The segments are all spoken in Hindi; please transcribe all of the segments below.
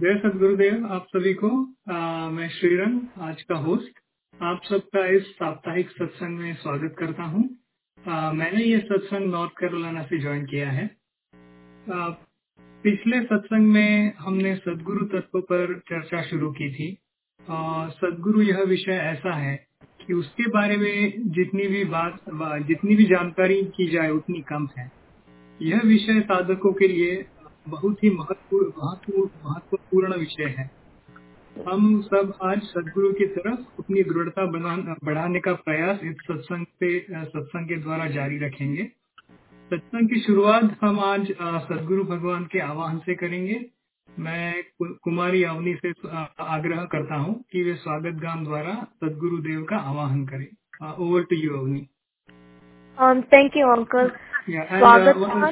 जय सदगुरुदेव आप सभी को। आ, मैं श्रीरंग आज का होस्ट आप सबका इस साप्ताहिक सत्संग में स्वागत करता हूँ। मैंने ये सत्संग नॉर्थ कैरोलिना से ज्वाइन किया है। आ, पिछले सत्संग में हमने सदगुरु तत्व पर चर्चा शुरू की थी। सदगुरु यह विषय ऐसा है कि उसके बारे में जितनी भी बात जितनी भी जानकारी की जाए उतनी कम है। यह विषय साधकों के लिए बहुत ही महत्वपूर्ण विषय है। हम सब आज सदगुरु की तरफ़ अपनी दृढ़ता बढ़ाने का प्रयास इस सत्संग से सत्संग के द्वारा जारी रखेंगे। सत्संग की शुरुआत हम आज सदगुरु भगवान के आवाहन से करेंगे। मैं कुमारी अवनी से आग्रह करता हूँ कि वे स्वागत गान द्वारा सदगुरु देव का आवाहन करें। Over to you Avani thank you uncle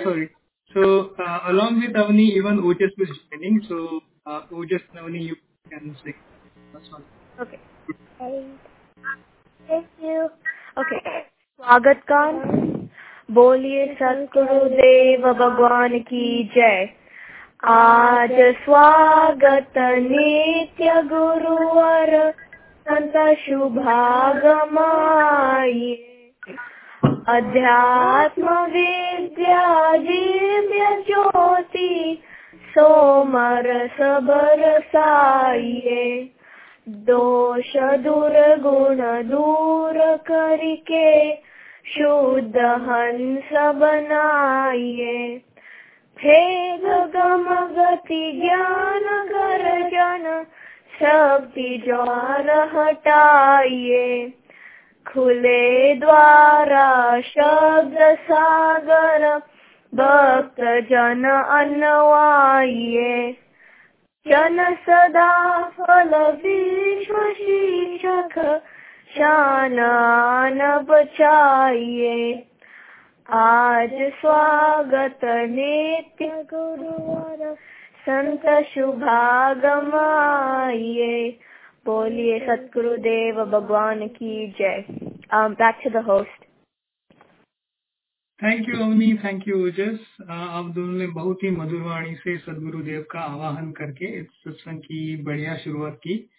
sorry So uh, along with Avani, even Ojas was joining. So uh, Ojas and Avani, you can all. Okay. Thank you. Okay. स्वागत गान बोलिए सतगुरुदेव भगवान की जय आज स्वागत नित्य गुरुवर संत शुभागमाइए अध्यात्म विद्या दिव्य ज्योति सोमर सबर साइए दोष दुर्गुण दूर करके शुद्ध हंस बनाइए भेद गम गति ज्ञान गर्जन शक्ति ज्वार हटाइए खुले द्वारा शब्द सागर, भक्त जन अन्वाइए। जन सदा फल विश्व शिक्षक शान बचाइए। आज स्वागत नित्य गुरुवर, संत शुभागमाइए बोलिए सतगुरुदेव भगवान की जय। Back to the host thank you Avani thank you Ojas आप दोनों ने बहुत ही मधुर वाणी से सदगुरुदेव का आवाहन करके इस सत्संग की बढ़िया शुरुआत की।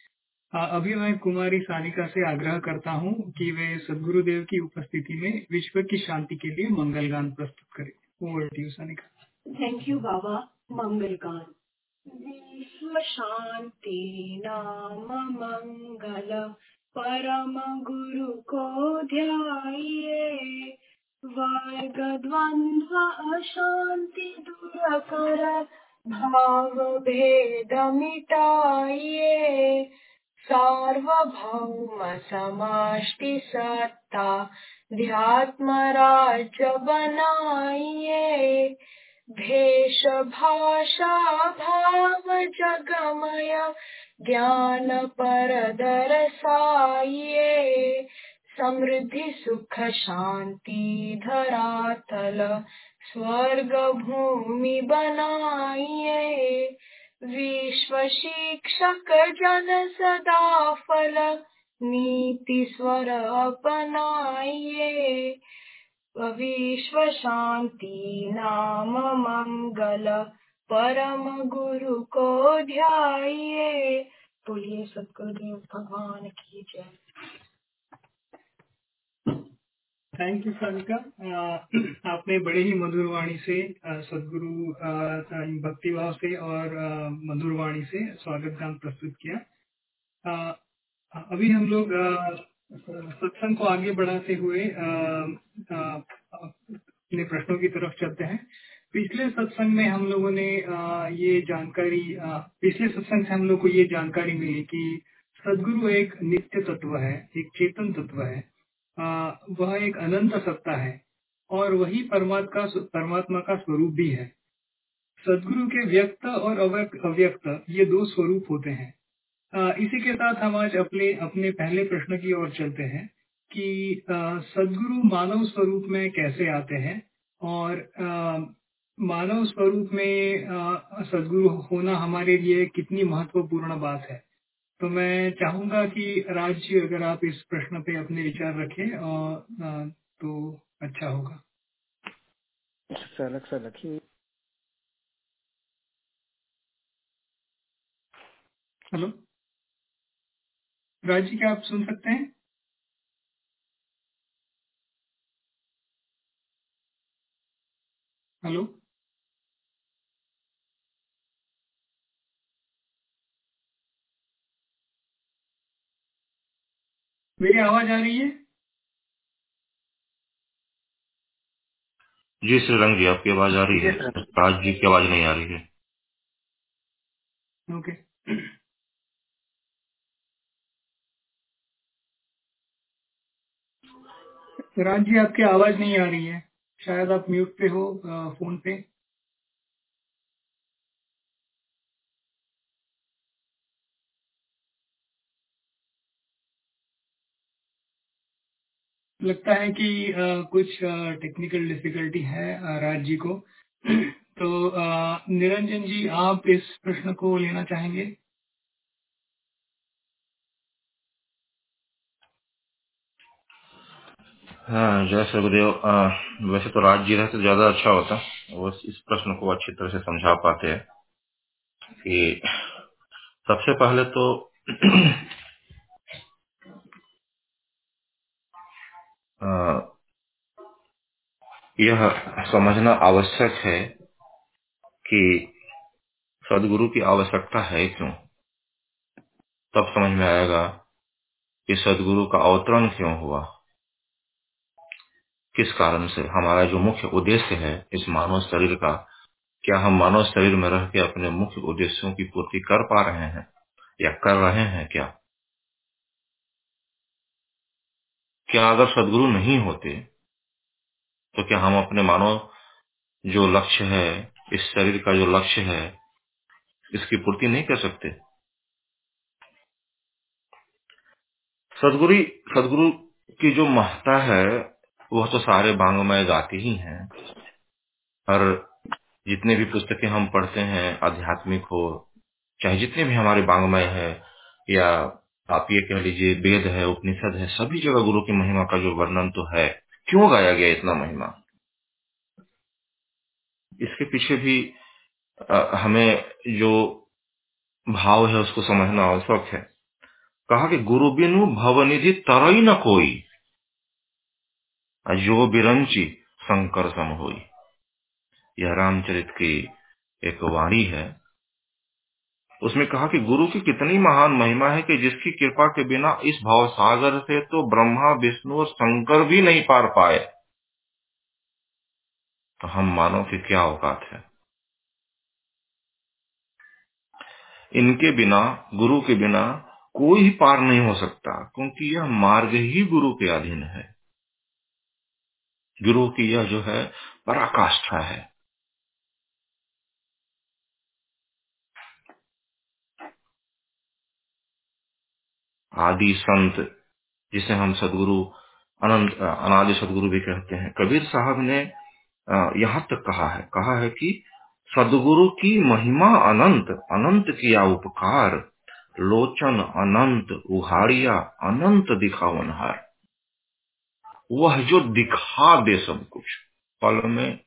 Uh, अभी मैं कुमारी सानिका से आग्रह करता हूँ कि वे सदगुरुदेव की उपस्थिति में विश्व की शांति के लिए मंगल गान प्रस्तुत करें। Over to Sanika. Thank you बाबा मंगल गान विश्व नाम मंगल परम गुरु को ध्याइए वर्ग द्वंद्व अशांति दूर कर भाव भेद मिटाइए सार्वभौम समाष्टि सत्ता ध्यात्म राज्य भेष भाषा भाव जगमय ज्ञान पर दरसाइए समृद्धि सुख शांति धरातल स्वर्ग भूमि बनाइए विश्व शिक्षक जन सदा फल, नीति स्वर अपनाइए विश्व शांति नाम मंगल परम गुरु को ध्याइए बोलिए सतगुरुदेव भगवान की जय। थैंक यू सानिका आपने बड़े ही मधुर वाणी से सदगुरु भक्तिभाव से और मधुर वाणी से स्वागत गान प्रस्तुत किया। अभी हम लोग सत्संग को आगे बढ़ाते हुए अपने प्रश्नों की तरफ़ चलते हैं। पिछले सत्संग में हम लोगों ने ये जानकारी पिछले सत्संग से हम लोग को ये जानकारी मिली कि सदगुरु एक नित्य तत्व है, एक चेतन तत्व है। वह एक अनंत सत्ता है और वही परमात्मा का परमात्मा का स्वरूप भी है। सदगुरु के व्यक्त और अव्यक्त, ये दो स्वरूप होते हैं। इसी के साथ हम आज अपने अपने पहले प्रश्न की ओर चलते हैं कि सदगुरु मानव स्वरूप में कैसे आते हैं? और मानव स्वरूप में सदगुरु होना हमारे लिए कितनी महत्वपूर्ण बात है? तो मैं चाहूँगा कि राज जी अगर आप इस प्रश्न पे अपने विचार रखें और तो अच्छा होगा। सर रखिए हेलो? राज जी क्या आप सुन सकते हैं? हेलो? मेरी आवाज़ आ रही है? जी श्रीरंग जी आपकी आवाज़ आ रही है। राज जी की आवाज़ नहीं आ रही है। ओके। राज जी, आपकी आवाज़ नहीं आ रही है। शायद आप म्यूट पे हो फ़ोन पे। लगता है कि कुछ टेक्निकल डिफिकल्टी है राज जी को। तो निरंजन जी, आप इस प्रश्न को लेना चाहेंगे? हाँ जय अ, वैसे तो राज जी रहते तो ज़्यादा अच्छा होता। वो इस प्रश्न को अच्छी तरह से समझा पाते हैं कि सबसे पहले तो यह समझना आवश्यक है कि सदगुरु की आवश्यकता है क्यों? तब समझ में आएगा कि सदगुरु का अवतरण क्यों हुआ? किस कारण से? हमारा जो मुख्य उद्देश्य है इस मानव शरीर का, क्या हम मानव शरीर में रह के अपने मुख्य उद्देश्यों की पूर्ति कर पा रहे हैं या कर रहे हैं क्या? क्या अगर सदगुरु नहीं होते तो क्या हम अपने मानव जो लक्ष्य है, इस शरीर का जो लक्ष्य है, इसकी पूर्ति नहीं कर सकते? सदगुरु सदगुरु की जो महत्ता है वह तो सारे बांगमय गाते ही हैं। और जितने भी पुस्तकें हम पढ़ते हैं, आध्यात्मिक हो, चाहे जितने भी हमारे बांगमय है, या आप ये कह लीजिए वेद है, उपनिषद है, सभी जगह गुरु की महिमा का जो वर्णन तो है, क्यों गाया गया इतना महिमा? इसके पीछे भी हमें जो भाव है उसको समझना आवश्यक है। कहा कि गुरु बिनु भवनिधि तरई न कोई। जो बिरंची शंकर सम होई। यह रामचरित की एक वाणी है। उसमें कहा कि गुरु की कितनी महान महिमा है कि जिसकी कृपा के बिना इस भाव सागर से तो ब्रह्मा, विष्णु और शंकर भी नहीं पार पाए। तो हम मानो की क्या औकात है। इनके बिना, गुरु के बिना कोई पार नहीं हो सकता, क्योंकि यह मार्ग ही गुरु के अधीन है। गुरु की यह जो है पराकाष्ठा है। आदि संत, जिसे हम सदगुरु अनंत, अनादि सदगुरु भी कहते हैं, कबीर साहब ने यहाँ तक कहा है। कहा है कि सदगुरु की महिमा अनंत अनंत किया उपकार, लोचन अनंत, उहाड़िया अनंत दिखावनहार। वह जो दिखा दे सब कुछ। पल में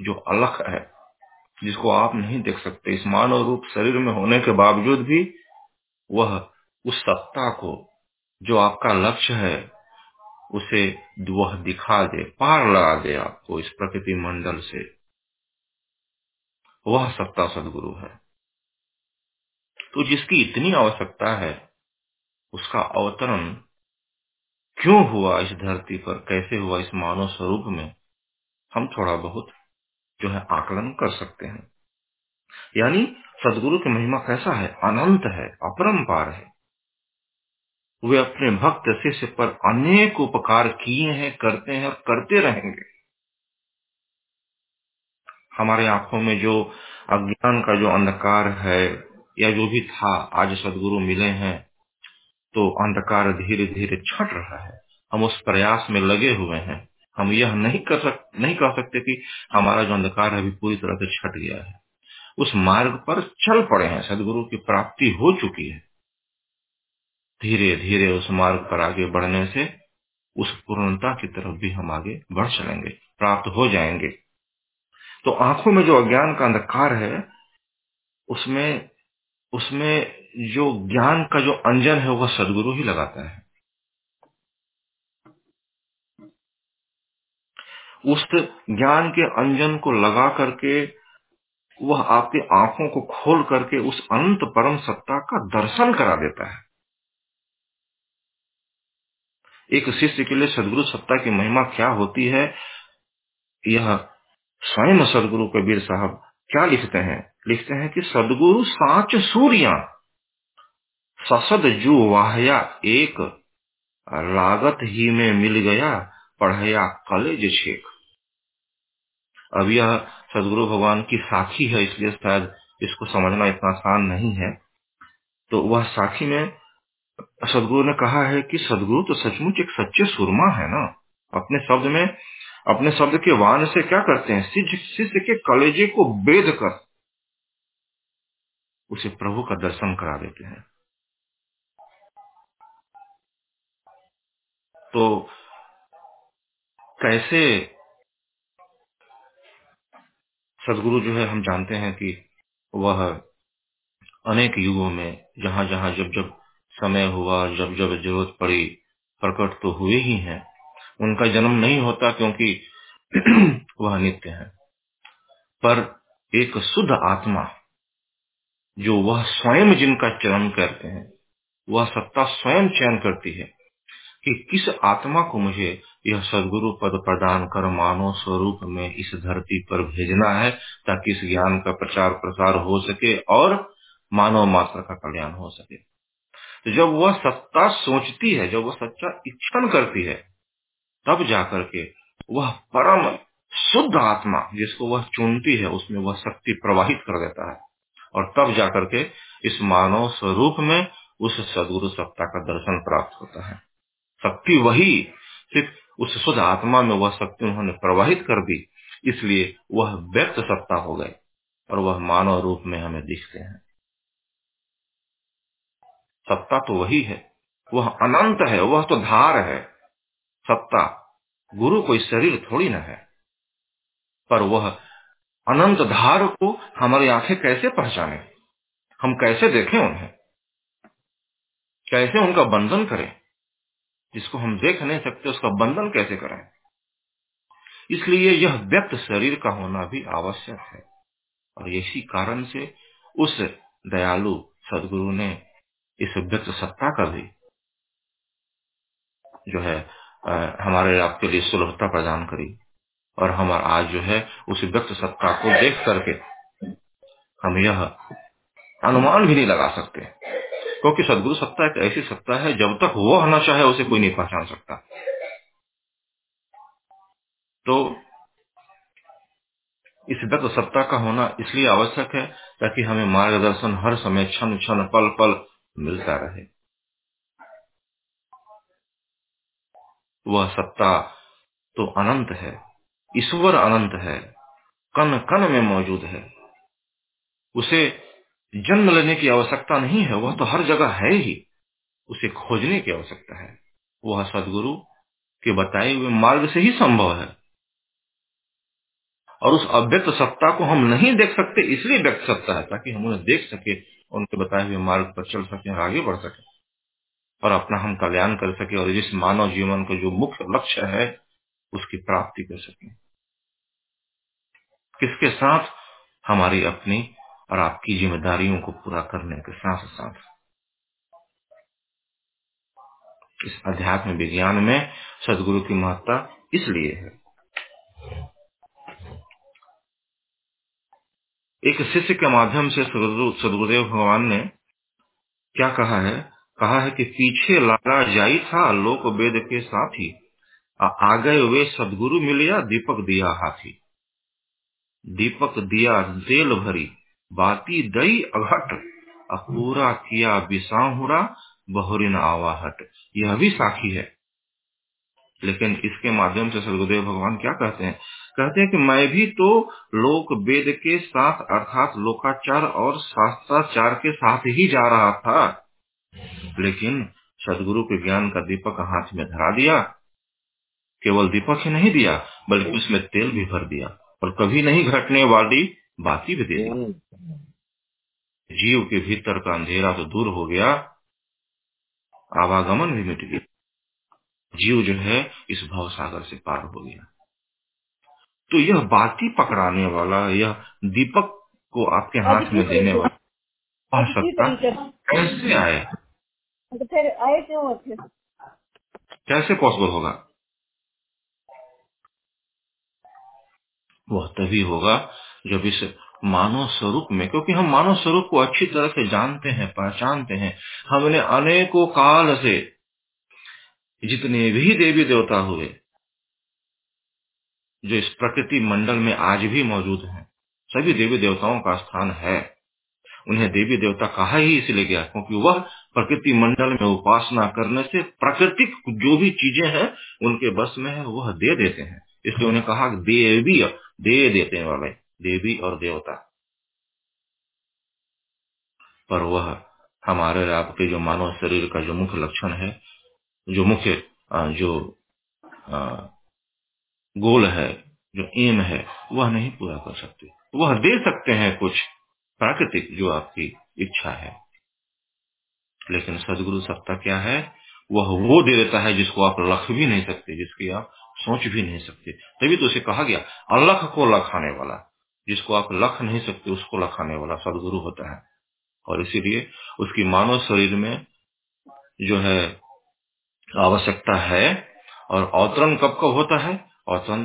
जो अलख है, जिसको आप नहीं देख सकते, इस मानव रूप शरीर में होने के बावजूद भी वह उस सत्ता को, जो आपका लक्ष्य है, उसे वह दिखा दे, पार लगा दे आपको इस प्रकृति मंडल से। वह सत्ता सदगुरु है। तो जिसकी इतनी आवश्यकता है, उसका अवतरण क्यों हुआ इस धरती पर? कैसे हुआ इस मानव स्वरूप में? हम थोड़ा बहुत जो है आकलन कर सकते हैं। यानी सदगुरु की महिमा कैसा है? अनंत है, अपरंपार है। वे अपने भक्त शिष्य पर अनेक उपकार किए हैं, करते हैं और करते रहेंगे। हमारे आँखों में जो अज्ञान का जो अंधकार है या जो भी था, आज सदगुरु मिले हैं तो अंधकार धीरे धीरे छट रहा है। हम उस प्रयास में लगे हुए हैं। हम यह नहीं कर सक, नहीं कह सकते कि हमारा जो अंधकार है अभी पूरी तरह से छट गया है। उस मार्ग पर चल पड़े हैं। सदगुरु की प्राप्ति हो चुकी है। धीरे धीरे उस मार्ग पर आगे बढ़ने से उस पूर्णता की तरफ़ भी हम आगे बढ़ चलेंगे। प्राप्त हो जाएँगे। तो आँखों में जो अज्ञान का अंधकार है, उसमें उसमें जो ज्ञान का जो अंजन है, वह सदगुरु ही लगाता है। उस ज्ञान के अंजन को लगा करके, वह आपकी आँखों को खोल करके उस अनंत परम सत्ता का दर्शन करा देता है। एक शिष्य के लिए सदगुरु सत्ता की महिमा क्या होती है? यह स्वयं सदगुरु कबीर साहब क्या लिखते हैं? लिखते हैं कि सदगुरु साच सूर्या। ससद जू वाहया एक लागत ही में मिल गया पढ़या कलेज छेक। अब यह सदगुरु भगवान की साखी है, इसलिए शायद इसको समझना इतना आसान नहीं है। तो वह साखी में सदगुरु ने कहा है कि सदगुरु तो सचमुच एक सच्चे सुरमा है ना? अपने शब्द में, अपने शब्द के वान से क्या करते हैं? शिष्य के कलेजे को बेद कर उसे प्रभु का दर्शन करा देते हैं। तो कैसे सदगुरु जो है हम जानते हैं कि वह अनेक युगों में जहाँ जहाँ जब जब समय हुआ जब जब ज़रूरत पड़ी, प्रकट तो हुए ही हैं। उनका जन्म नहीं होता क्योंकि वह नित्य है। पर एक शुद्ध आत्मा जो वह स्वयं जिनका चयन करते हैं, वह सत्ता स्वयं चयन करती है कि किस आत्मा को मुझे यह सदगुरु पद प्रदान कर मानव स्वरूप में इस धरती पर भेजना है, ताकि इस ज्ञान का प्रचार प्रसार हो सके और मानव मात्र का कल्याण हो सके। तो जब वह सत्ता सोचती है, जब वह सच्चा इच्छन करती है, तब जाकर के वह परम शुद्ध आत्मा जिसको वह चुनती है, उसमें वह शक्ति प्रवाहित कर देता है। और तब जाकर के इस मानव स्वरूप में उस सदगुरु सत्ता का दर्शन प्राप्त होता है। शक्ति वही सिर्फ़ उस शुद्ध आत्मा में वह शक्ति उन्होंने प्रवाहित कर दी, इसलिए वह व्यक्त सत्ता हो गए और वह मानव रूप में हमें दिखते हैं। सत्ता तो वही है, वह अनंत है, वह तो धार है। सत्ता गुरु कोई शरीर थोड़ी ना है, पर वह अनंत धार को हमारी आँखें कैसे पहचाने, हम कैसे देखें उन्हें, कैसे उनका बंधन करें? जिसको हम देख नहीं सकते उसका बंधन कैसे करें? इसलिए यह व्यक्त शरीर का होना भी आवश्यक है। और इसी कारण से उस दयालु सदगुरु ने इस व्यक्त सत्ता का भी जो है आ, हमारे आपके लिए सुलभता प्रदान करी। और हम आज जो है उस व्यक्त सत्ता को देख करके हम यह अनुमान भी नहीं लगा सकते। क्योंकि सदगुरु सत्ता एक ऐसी सत्ता है, जब तक वो होना चाहे उसे कोई नहीं पहचान सकता। तो इस व्यक्त सत्ता का होना इसलिए आवश्यक है ताकि हमें मार्गदर्शन हर समय क्षण क्षण, पल पल मिलता रहे। वह सत्ता तो अनंत है, ईश्वर अनंत है कन कन में मौजूद है। उसे जन्म लेने की आवश्यकता नहीं है, वह तो हर जगह है ही। उसे खोजने की आवश्यकता है। वह सदगुरु के बताए हुए मार्ग से ही संभव है। और उस अव्यक्त सत्ता को हम नहीं देख सकते, इसलिए व्यक्त सत्ता है, ताकि हम उन्हें देख सके, उनके बताए हुए मार्ग पर चल सके और आगे बढ़ सके। और अपना हम कल्याण कर सके और जिस मानव जीवन का जो मुख्य लक्ष्य है, उसकी प्राप्ति कर सके। किसके साथ हमारी अपनी और आपकी जिम्मेदारियों को पूरा करने के साथ साथ इस अध्यात्म विज्ञान में सदगुरु की महत्ता इसलिए है। एक शिष्य के माध्यम से सदगुरुदेव भगवान ने क्या कहा है? कहा है कि पीछे लगा जाई था लोक वेद के साथ ही आ गए वे सदगुरु मिलिया, दीपक दिया हाथी। दीपक दिया तेल भरी। बाती दई अघट अपूरा किया विसाहुरा बहुरिन आवाहट। यह भी साखी है। लेकिन इसके माध्यम से सदगुरुदेव भगवान क्या कहते हैं? कहते हैं कि मैं भी तो लोक वेद के साथ, अर्थात लोकाचार और शास्त्राचार के साथ ही जा रहा था। लेकिन सदगुरु के ज्ञान का दीपक हाथ में धरा दिया। केवल दीपक ही नहीं दिया, बल्कि उसमें तेल भी भर दिया। और कभी नहीं घटने वाली बाती भी दे दी जीव के भीतर का अंधेरा तो दूर हो गया आवागमन भी मिट गया। जीव जो है इस भव सागर से पार हो गया। तो यह बाती पकड़ाने वाला यह दीपक को आपके हाथ में देने वाला पढ़ सकता। कैसे आए? तो फिर आए क्यों कैसे पॉसिबल होगा? वह तभी होगा जब इस मानव स्वरूप में, क्योंकि हम मानव स्वरूप को अच्छी तरह से जानते हैं, पहचानते हैं। हमने अनेकों काल से जितने भी देवी देवता हुए, जो इस प्रकृति मंडल में आज भी मौजूद हैं, सभी देवी देवताओं का स्थान है। उन्हें देवी देवता कहा ही इसलिए गया, क्योंकि वह प्रकृति मंडल में उपासना करने से प्राकृतिक जो भी चीज़ें हैं, उनके बस में है, वह दे देते हैं। इसलिए उन्हें कहा देवी दे देते वाले देवी और देवता। पर वह हमारे आपके जो मानव शरीर का जो मुख्य लक्षण है, जो मुख्य जो गोल है, जो एम है, वह नहीं पूरा कर सकते। वह दे सकते हैं कुछ प्राकृतिक जो आपकी इच्छा है। लेकिन सदगुरु सत्ता क्या है? वह वो दे देता है जिसको आप लख भी नहीं सकते, जिसकी आप सोच भी नहीं सकते। तभी तो उसे कहा गया अलख को लखाने वाला, जिसको आप लख नहीं सकते, उसको लखाने वाला सदगुरु होता है। और इसीलिए उसकी मानव शरीर में जो है आवश्यकता है, और अवतरण कब कब होता है? अवतरण,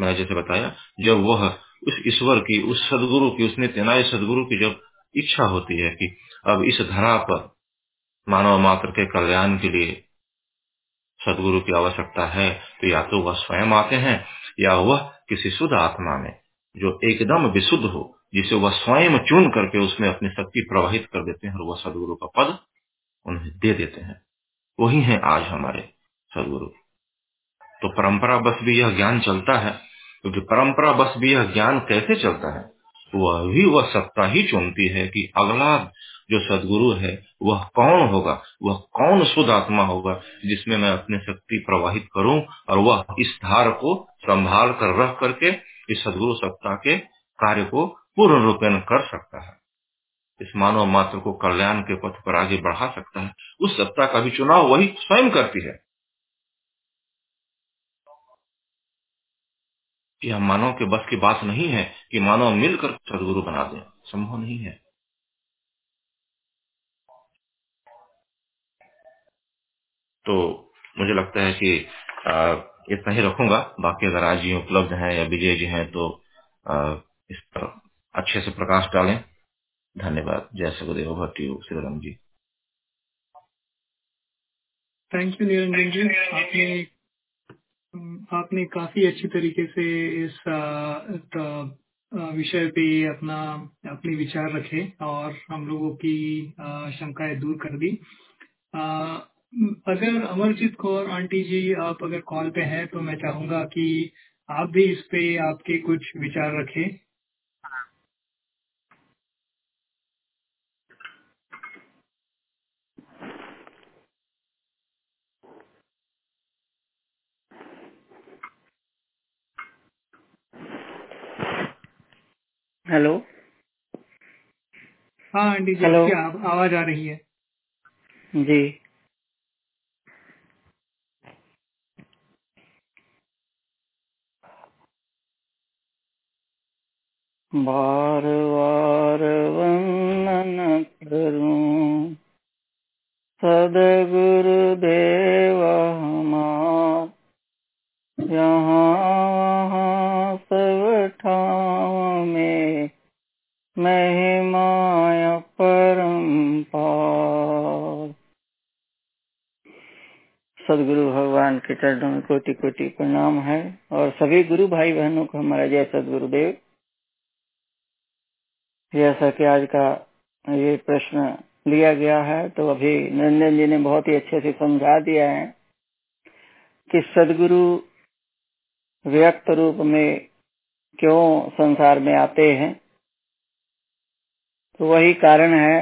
मैंने जैसे बताया, जब वह उस ईश्वर की, उस सदगुरु की, उस नित्यनाय सदगुरु की जब इच्छा होती है कि अब इस धरा पर मानव मात्र के कल्याण के लिए सदगुरु की आवश्यकता है तो या तो वह स्वयं आते हैं, या वह किसी शुद्ध आत्मा में, जो एकदम विशुद्ध हो, जिसे वह स्वयं चुन करके उसमें अपनी शक्ति प्रवाहित कर देते हैं और वह सदगुरु का पद उन्हें दे देते हैं। वही है आज हमारे सदगुरु। तो परंपरा बस भी यह ज्ञान चलता है, क्योंकि तो परंपरा बस भी यह ज्ञान कैसे चलता है? वह भी वह सत्ता ही चुनती है कि अगला जो सदगुरु है, वह कौन होगा? वह कौन शुद्ध आत्मा होगा जिसमें मैं अपनी शक्ति प्रवाहित करूँ और वह इस धार को संभाल कर रख करके इस सदगुरु सत्ता के कार्य को पूर्ण रूपेण कर सकता है। इस मानव मात्र को कल्याण के पथ पर आगे बढ़ा सकता है। उस सत्ता का भी चुनाव वही स्वयं करती है। यह मानव के बस की बात नहीं है कि मानव मिलकर सदगुरु बना दे। संभव नहीं है। तो मुझे लगता है कि इतना ही रखूँगा। बाकी अगर आज जी उपलब्ध हैं या विजय जी हैं तो इस पर अच्छे से प्रकाश डालें। धन्यवाद। जय सुखदेव भट्टी श्रीराम जी। Thank you Niranjan ji. आपने आपने काफ़ी अच्छी तरीके से इस विषय पे अपना, अपने विचार रखे और हम लोगों की शंकाएँ दूर कर दी। अगर अमरजीत कौर आंटी जी आप अगर कॉल पे हैं तो मैं चाहूँगा कि आप भी इस पे आपके कुछ विचार रखें। हेलो। हाँ आंटी जी हेलो। आवाज़ आ रही है। जी। बार बार वंदन करूँ। सदगुरुदेव हमार यहाँ सब ठाव में महिमाया परम्पार। सदगुरु भगवान के चरणों में कोटि कोटि प्रणाम है और सभी गुरु भाई बहनों को हमारा जय सदगुरुदेव। जैसा कि आज का ये प्रश्न लिया गया है तो अभी निरंजन जी ने बहुत ही अच्छे से समझा दिया है कि सदगुरु व्यक्त रूप में क्यों संसार में आते हैं। तो वही कारण है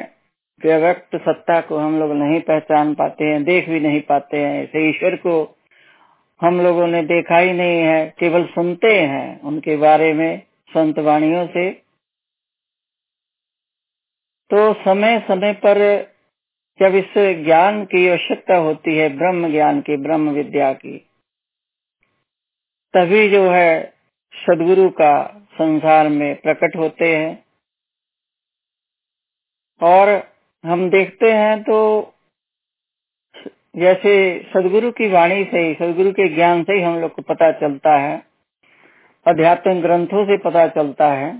कि अव्यक्त सत्ता को हम लोग नहीं पहचान पाते हैं, देख भी नहीं पाते हैं। ऐसे ईश्वर को हम लोगों ने देखा ही नहीं है, केवल सुनते हैं उनके बारे में, संत वाणियों से। तो समय समय पर जब इस ज्ञान की आवश्यकता होती है, ब्रह्म ज्ञान की, ब्रह्म विद्या की, तभी जो है सदगुरु का संसार में प्रकट होते हैं। और हम देखते हैं तो जैसे सदगुरु की वाणी से ही, सदगुरु के ज्ञान से ही हम लोग को पता चलता है अध्यात्मिक ग्रंथों से पता चलता है।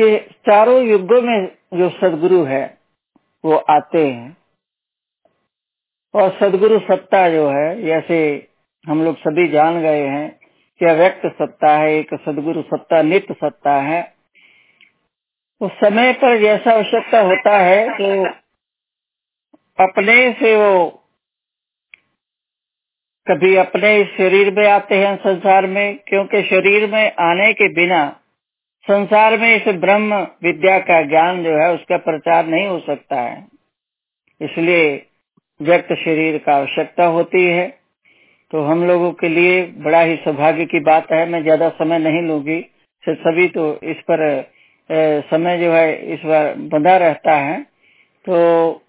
कि चारों युगों में जो सदगुरु है, वो आते हैं। और सदगुरु सत्ता जो है, जैसे हम लोग सभी जान गए हैं कि अव्यक्त सत्ता है, एक सदगुरु सत्ता नित्य सत्ता है। उस समय पर जैसा आवश्यकता होता है तो अपने से वो कभी अपने शरीर में आते हैं संसार में, क्योंकि शरीर में आने के बिना संसार में इस ब्रह्म विद्या का ज्ञान जो है, उसका प्रचार नहीं हो सकता है। इसलिए व्यक्त शरीर का आवश्यकता होती है। तो हम लोगों के लिए बड़ा ही सौभाग्य की बात है। मैं ज़्यादा समय नहीं लूँगी। सभी तो इस पर समय जो है, इस बार बंधा रहता है। तो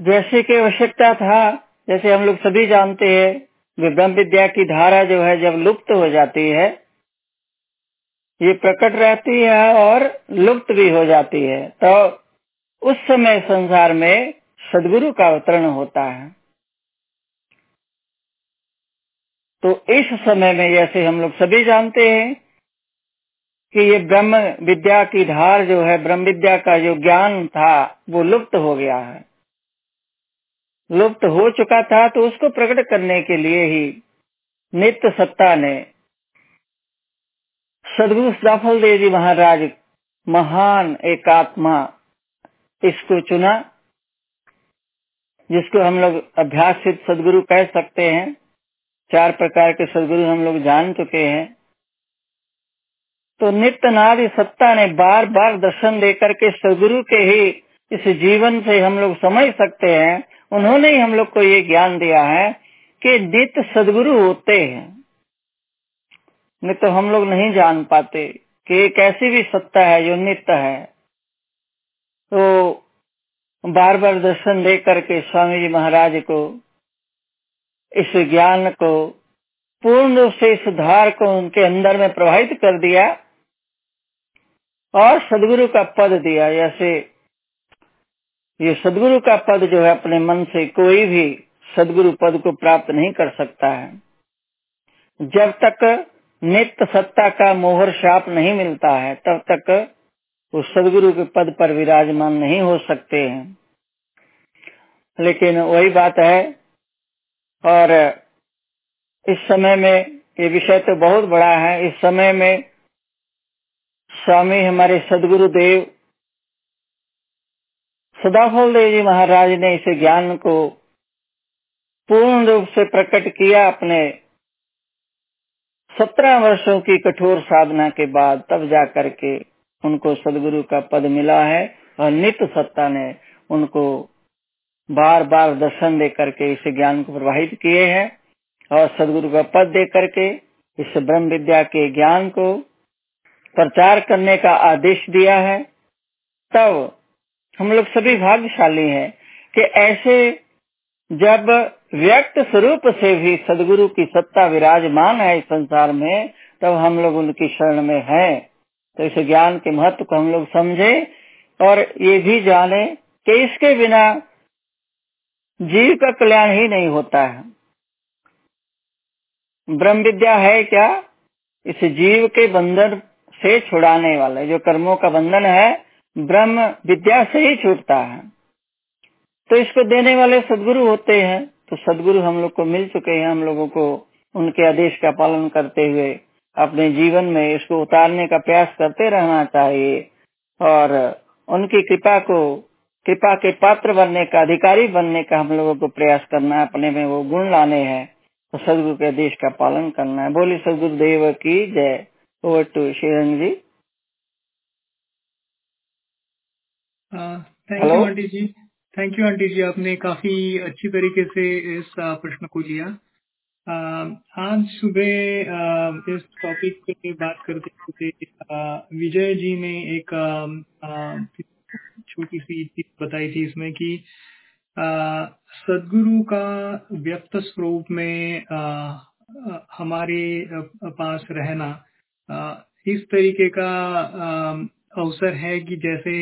जैसे की आवश्यकता था, जैसे हम लोग सभी जानते हैं ब्रह्म विद्या की धारा जो है, जब लुप्त हो जाती है ये प्रकट रहती है और लुप्त भी हो जाती है। तो उस समय संसार में सदगुरु का अवतरण होता है। तो इस समय में जैसे हम लोग सभी जानते हैं कि ये ब्रह्म विद्या की धार जो है, ब्रह्म विद्या का जो ज्ञान था, वो लुप्त हो गया है। लुप्त हो चुका था तो उसको प्रकट करने के लिए ही नित्य सत्ता ने सदगुरु सफल देव जी महाराज। महान एक आत्मा। इसको चुना, जिसको हम लोग अभ्यास सदगुरु कह सकते हैं। चार प्रकार के सदगुरु हम लोग जान चुके हैं। तो नित्य नाद सत्ता ने बार बार दर्शन देकर के सदगुरु के ही इस जीवन से हम लोग समझ सकते हैं। उन्होंने ही हम लोग को ये ज्ञान दिया है कि नित्य सदगुरु होते हैं। नहीं तो हम लोग नहीं जान पाते कि एक ऐसी भी सत्ता है, जो नित्य है। तो बार बार दर्शन दे करके स्वामी जी महाराज को, इस ज्ञान को, पूर्ण रूप से इस धार को उनके अंदर में प्रभावित कर दिया और सदगुरु का पद दिया। जैसे ये सदगुरु का पद जो है, अपने मन से कोई भी सदगुरु पद को प्राप्त नहीं कर सकता है। जब तक नित्य सत्ता का मोहर शाप नहीं मिलता है, तब तक वो सदगुरु के पद पर विराजमान नहीं हो सकते हैं। लेकिन वही बात है, और इस समय में ये विषय तो बहुत बड़ा है, इस समय में स्वामी हमारे सदगुरु देव सदाफल देव जी महाराज ने इस ज्ञान को पूर्ण रूप से प्रकट किया अपने सत्रह वर्षों की कठोर साधना के बाद तब जा करके उनको सदगुरु का पद मिला है और नित्य सत्ता ने उनको बार बार दर्शन दे करके इस ज्ञान को प्रवाहित किए हैं और सदगुरु का पद दे करके इस ब्रह्म विद्या के ज्ञान को प्रचार करने का आदेश दिया है। तब हम लोग सभी भाग्यशाली हैं कि ऐसे जब व्यक्त स्वरूप से भी सदगुरु की सत्ता विराजमान है इस संसार में, तब हम लोग उनकी शरण में हैं। तो इस ज्ञान के महत्व को हम लोग समझे और ये भी जाने कि इसके बिना जीव का कल्याण ही नहीं होता है। ब्रह्म विद्या है क्या? इस जीव के बंधन से छुड़ाने वाला, जो कर्मों का बंधन है, ब्रह्म विद्या से ही छूटता है। तो इसको देने वाले सदगुरु होते हैं। तो सदगुरु हम लोग को मिल चुके हैं हम लोगों को उनके आदेश का पालन करते हुए अपने जीवन में इसको उतारने का प्रयास करते रहना चाहिए और उनकी कृपा को कृपा के पात्र बनने का अधिकारी बनने का हम लोगों को प्रयास करना है अपने में वो गुण लाने हैं। तो सदगुरु के आदेश का पालन करना है। बोली सदगुरु देव की जय। Over to Shrirang ji. Thank you ji thank you aunty जी आपने काफ़ी अच्छी तरीके से इस प्रश्न को लिया। आज सुबह इस टॉपिक पे बात करते करते विजय जी ने एक छोटी सी चीज़ बताई थी इसमें कि सदगुरु का व्यक्त स्वरूप में हमारे पास रहना इस तरीके का अवसर है कि जैसे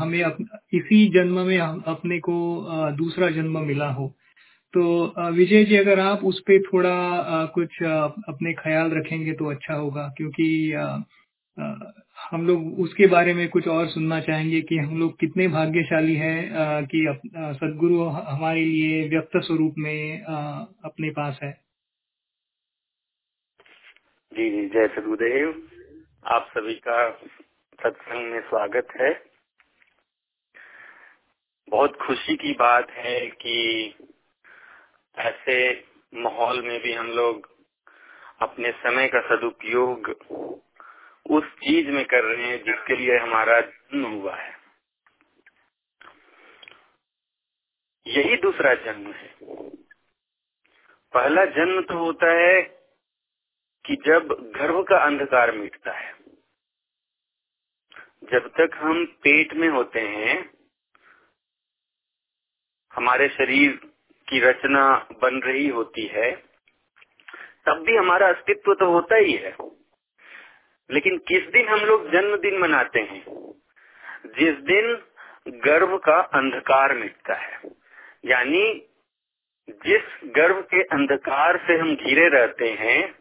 हमें अप, इसी जन्म में अपने को दूसरा जन्म मिला हो। तो विजय जी अगर आप उस पर थोड़ा कुछ अपने ख्याल रखेंगे तो अच्छा होगा क्योंकि हम लोग उसके बारे में कुछ और सुनना चाहेंगे कि हम लोग कितने भाग्यशाली हैं कि सदगुरु हमारे लिए व्यक्त स्वरूप में अपने पास है। जी जी जय सदगुरुदेव। आप सभी का सत्संग में स्वागत है। बहुत खुशी की बात है कि ऐसे माहौल में भी हम लोग अपने समय का सदुपयोग उस चीज़ में कर रहे हैं जिसके लिए हमारा जन्म हुआ है। यही दूसरा जन्म है। पहला जन्म तो होता है कि जब गर्भ का अंधकार मिटता है। जब तक हम पेट में होते हैं, हमारे शरीर की रचना बन रही होती है, तब भी हमारा अस्तित्व तो होता ही है। लेकिन किस दिन हम लोग जन्मदिन मनाते हैं? जिस दिन गर्भ का अंधकार मिटता है। यानी जिस गर्भ के अंधकार से हम घिरे रहते हैं,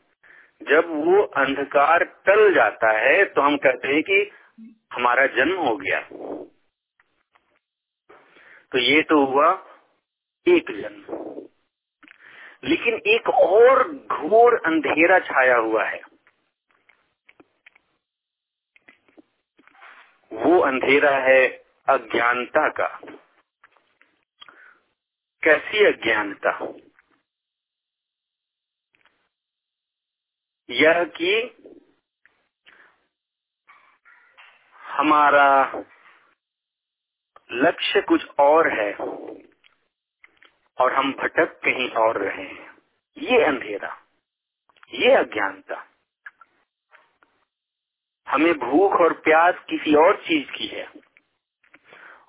जब वो अंधकार टल जाता है तो हम कहते हैं कि हमारा जन्म हो गया। तो ये तो हुआ एक जन्म। लेकिन एक और घोर अंधेरा छाया हुआ है। वो अंधेरा है अज्ञानता का। कैसी अज्ञानता? यह कि हमारा लक्ष्य कुछ और है और हम भटक कहीं और रहे हैं। ये अंधेरा, ये अज्ञानता। हमें भूख और प्यास किसी और चीज़ की है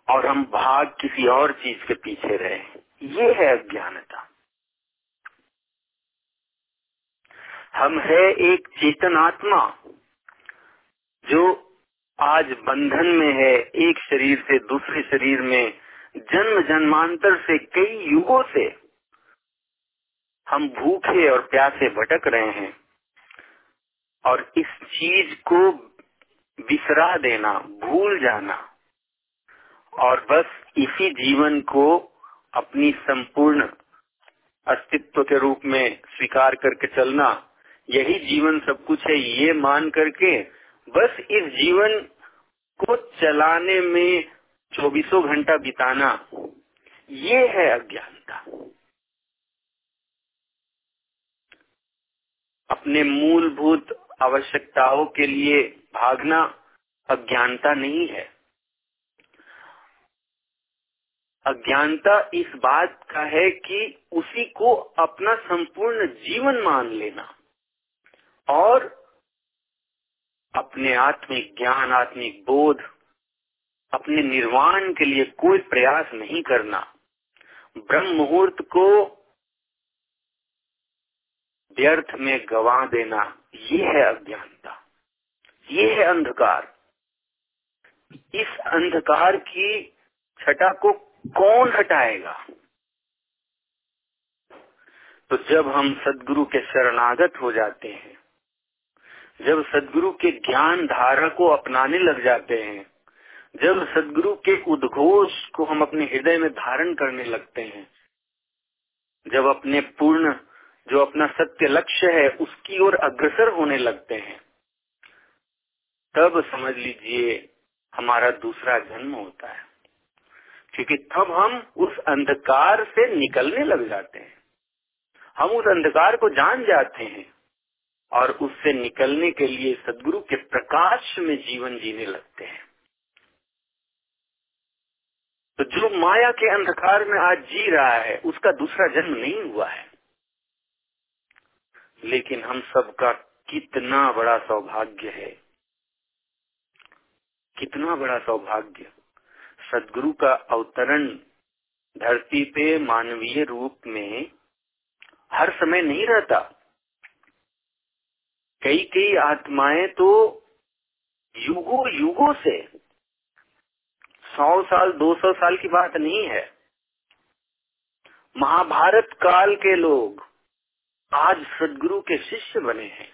और हम भाग किसी और चीज़ के पीछे रहे ये है अज्ञानता। हम है एक चेतन आत्मा जो आज बंधन में है, एक शरीर से दूसरे शरीर में, जन्म जन्मांतर से कई युगों से हम भूखे और प्यासे भटक रहे हैं। और इस चीज़ को बिसरा देना, भूल जाना, और बस इसी जीवन को अपनी संपूर्ण अस्तित्व के रूप में स्वीकार करके चलना, यही जीवन सब कुछ है, ये मान करके बस इस जीवन को चलाने में चौबीसों घंटा बिताना, ये है अज्ञानता। अपने मूलभूत आवश्यकताओं के लिए भागना अज्ञानता नहीं है। अज्ञानता इस बात का है कि उसी को अपना संपूर्ण जीवन मान लेना और अपने आत्मिक ज्ञान, आत्मिक बोध, अपने निर्वाण के लिए कोई प्रयास नहीं करना। ब्रह्म मुहूर्त को व्यर्थ में गवा देना ये है अज्ञानता ये है अंधकार। इस अंधकार की छटा को कौन हटाएगा? तो जब हम सदगुरु के शरणागत हो जाते हैं जब सदगुरु के ज्ञान धारा को अपनाने लग जाते हैं, जब सदगुरु के उद्घोष को हम अपने हृदय में धारण करने लगते हैं, जब अपने पूर्ण, जो अपना सत्य लक्ष्य है, उसकी ओर अग्रसर होने लगते हैं, तब समझ लीजिए हमारा दूसरा जन्म होता है। क्योंकि तब हम उस अंधकार से निकलने लग जाते हैं। हम उस अंधकार को जान जाते हैं। और उससे निकलने के लिए सदगुरु के प्रकाश में जीवन जीने लगते हैं। तो जो माया के अंधकार में आज जी रहा है, उसका दूसरा जन्म नहीं हुआ है। लेकिन हम सबका कितना बड़ा सौभाग्य है। कितना बड़ा सौभाग्य। सदगुरु का अवतरण धरती पे मानवीय रूप में हर समय नहीं रहता। कई कई आत्माएँ तो युगो युगों से। सौ साल, दो सौ साल की बात नहीं है। महाभारत काल के लोग आज सदगुरु के शिष्य बने हैं।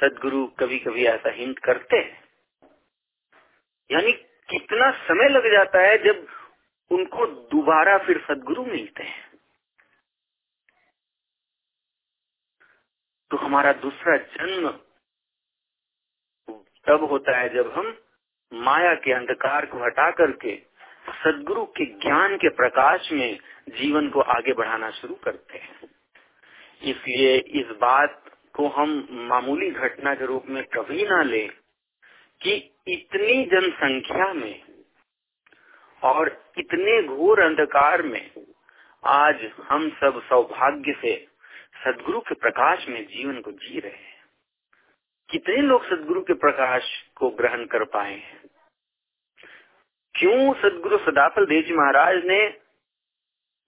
सदगुरु कभी कभी ऐसा हिंट करते हैं। यानी कितना समय लग जाता है जब उनको दोबारा फिर सदगुरु मिलते हैं। तो हमारा दूसरा जन्म तब होता है जब हम माया के अंधकार को हटा करके सदगुरु के ज्ञान के प्रकाश में जीवन को आगे बढ़ाना शुरू करते हैं। इसलिए इस बात को हम मामूली घटना के रूप में कभी ना ले कि इतनी जनसंख्या में और इतने घोर अंधकार में आज हम सब सौभाग्य से सदगुरु के प्रकाश में जीवन को जी रहे हैं। कितने लोग सदगुरु के प्रकाश को ग्रहण कर पाए हैं? क्यों सदगुरु सदाफल देव जी महाराज ने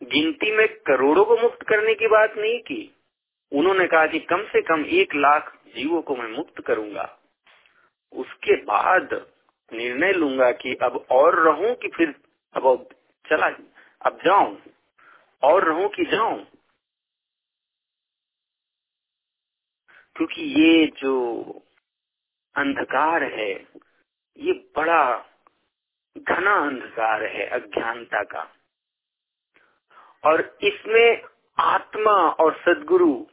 गिनती में करोड़ों को मुक्त करने की बात नहीं की? उन्होंने कहा कि कम से कम एक लाख जीवों को मैं मुक्त करूँगा। उसके बाद निर्णय लूँगा कि अब और रहूँ कि फिर अब चला, अब जाऊँ, और रहूँ कि जाऊँ। क्योंकि ये जो अंधकार है, ये बड़ा घना अंधकार है अज्ञानता का। और इसमें आत्मा और सदगुरु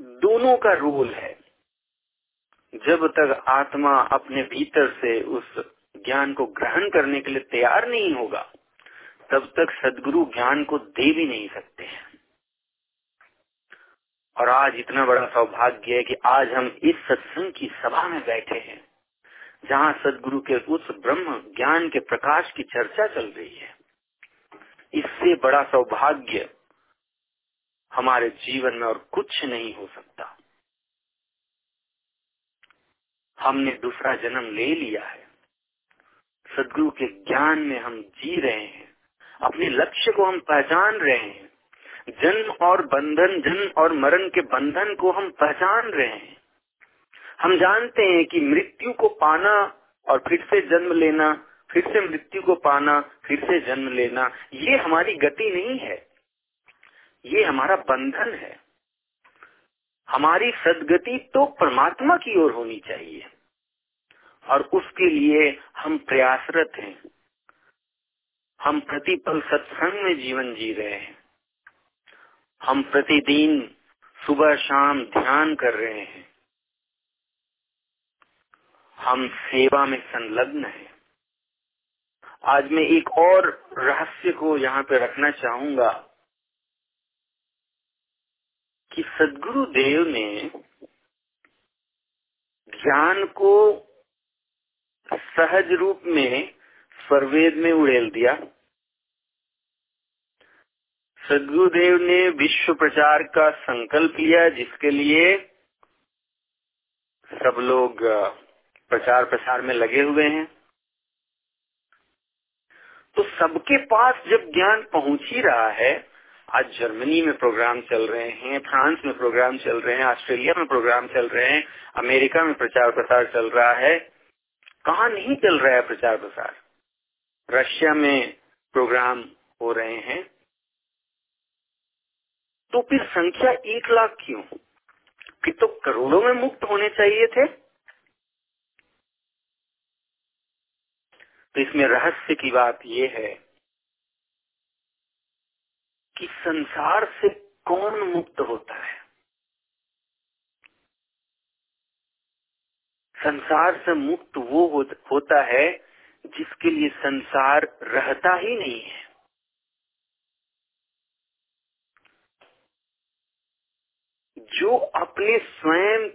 दोनों का रोल है। जब तक आत्मा अपने भीतर से उस ज्ञान को ग्रहण करने के लिए तैयार नहीं होगा, तब तक सदगुरु ज्ञान को दे भी नहीं सकते हैं। और आज इतना बड़ा सौभाग्य है कि आज हम इस सत्संग की सभा में बैठे हैं, जहाँ सदगुरु के उस ब्रह्म ज्ञान के प्रकाश की चर्चा चल रही है। इससे बड़ा सौभाग्य हमारे जीवन में और कुछ नहीं हो सकता। हमने दूसरा जन्म ले लिया है। सदगुरु के ज्ञान में हम जी रहे हैं। अपने लक्ष्य को हम पहचान रहे हैं। जन्म और बंधन, जन्म और मरण के बंधन को हम पहचान रहे हैं। हम जानते हैं कि मृत्यु को पाना और फिर से जन्म लेना, फिर से मृत्यु को पाना, फिर से जन्म लेना, ये हमारी गति नहीं है। ये हमारा बंधन है। हमारी सदगति तो परमात्मा की ओर होनी चाहिए और उसके लिए हम प्रयासरत हैं। हम प्रतिपल सत्संग में जीवन जी रहे हैं। हम प्रतिदिन सुबह शाम ध्यान कर रहे हैं। हम सेवा में संलग्न हैं। आज मैं एक और रहस्य को यहाँ पे रखना चाहूँगा कि सदगुरु देव ने ज्ञान को सहज रूप में स्वरवेद में उड़ेल दिया। सदगुरुदेव ने विश्व प्रचार का संकल्प लिया, जिसके लिए सब लोग प्रचार प्रसार में लगे हुए हैं। तो सबके पास जब ज्ञान पहुँच ही रहा है, आज जर्मनी में प्रोग्राम चल रहे हैं, फ्रांस में प्रोग्राम चल रहे हैं, ऑस्ट्रेलिया में प्रोग्राम चल रहे हैं, अमेरिका में प्रचार प्रसार चल रहा है, कहा नहीं चल रहा है प्रचार प्रसार? रशिया में प्रोग्राम हो रहे हैं तो फिर संख्या एक लाख क्यों? फिर तो करोड़ों में मुक्त होने चाहिए थे। तो इसमें रहस्य की बात यह है कि संसार से कौन मुक्त होता है? संसार से मुक्त वो होता है जिसके लिए संसार रहता ही नहीं है। जो अपने स्वयं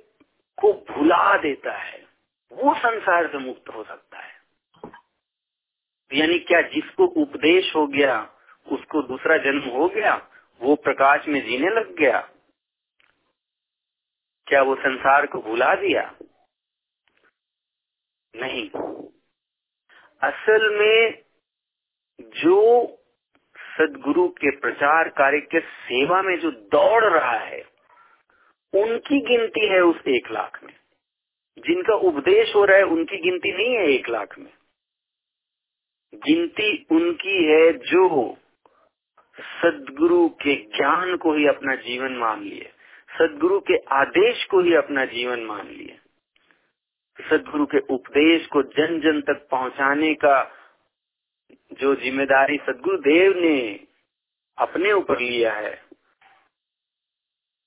को भुला देता है, वो संसार से मुक्त हो सकता है। यानी क्या जिसको उपदेश हो गया, उसको दूसरा जन्म हो गया, वो प्रकाश में जीने लग गया? क्या वो संसार को भुला दिया? नहीं। असल में जो सदगुरु के प्रचार कार्य के सेवा में जो दौड़ रहा है उनकी गिनती है उस एक लाख में। जिनका उपदेश हो रहा है, उनकी गिनती नहीं है एक लाख में। गिनती उनकी है जो सदगुरु के ज्ञान को ही अपना जीवन मान लिए, सदगुरु के आदेश को ही अपना जीवन मान लिए। सदगुरु के उपदेश को जन जन तक पहुँचाने का जो ज़िम्मेदारी सदगुरु देव ने अपने ऊपर लिया है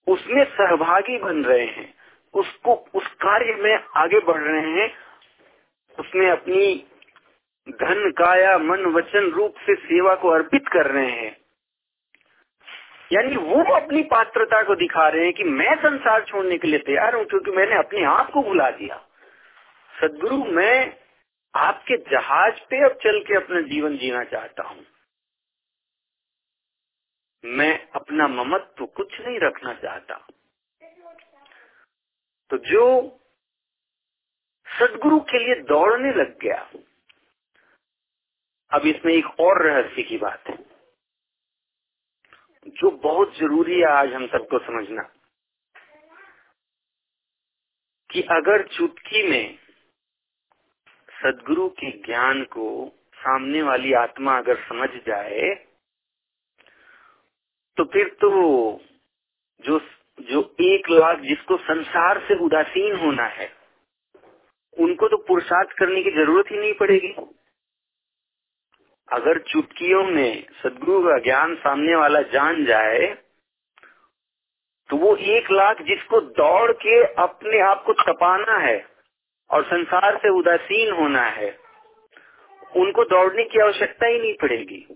उसमें सहभागी बन रहे हैं, उसको, उस कार्य में आगे बढ़ रहे हैं उसमें अपनी धन, काया, मन, वचन, रूप से सेवा को अर्पित कर रहे हैं। यानी वो अपनी पात्रता को दिखा रहे हैं कि मैं संसार छोड़ने के लिए तैयार हूँ, क्योंकि मैंने अपने आप को भुला दिया। सदगुरु, मैं आपके जहाज़ पे अब चल के अपना जीवन जीना चाहता हूँ। मैं अपना ममत्व कुछ नहीं रखना चाहता। तो जो सदगुरु के लिए दौड़ने लग गया, अब इसमें एक और रहस्य की बात है, जो बहुत ज़रूरी है आज हम सबको समझना, कि अगर चुटकी में सदगुरु के ज्ञान को सामने वाली आत्मा अगर समझ जाए तो फिर तो जो जो एक लाख जिसको संसार से उदासीन होना है, उनको तो पुरुषार्थ करने की ज़रूरत ही नहीं पड़ेगी। अगर चुटकियों में सदगुरु का ज्ञान सामने वाला जान जाए तो वो एक लाख जिसको दौड़ के अपने आप को तपाना है और संसार से उदासीन होना है, उनको दौड़ने की आवश्यकता ही नहीं पड़ेगी।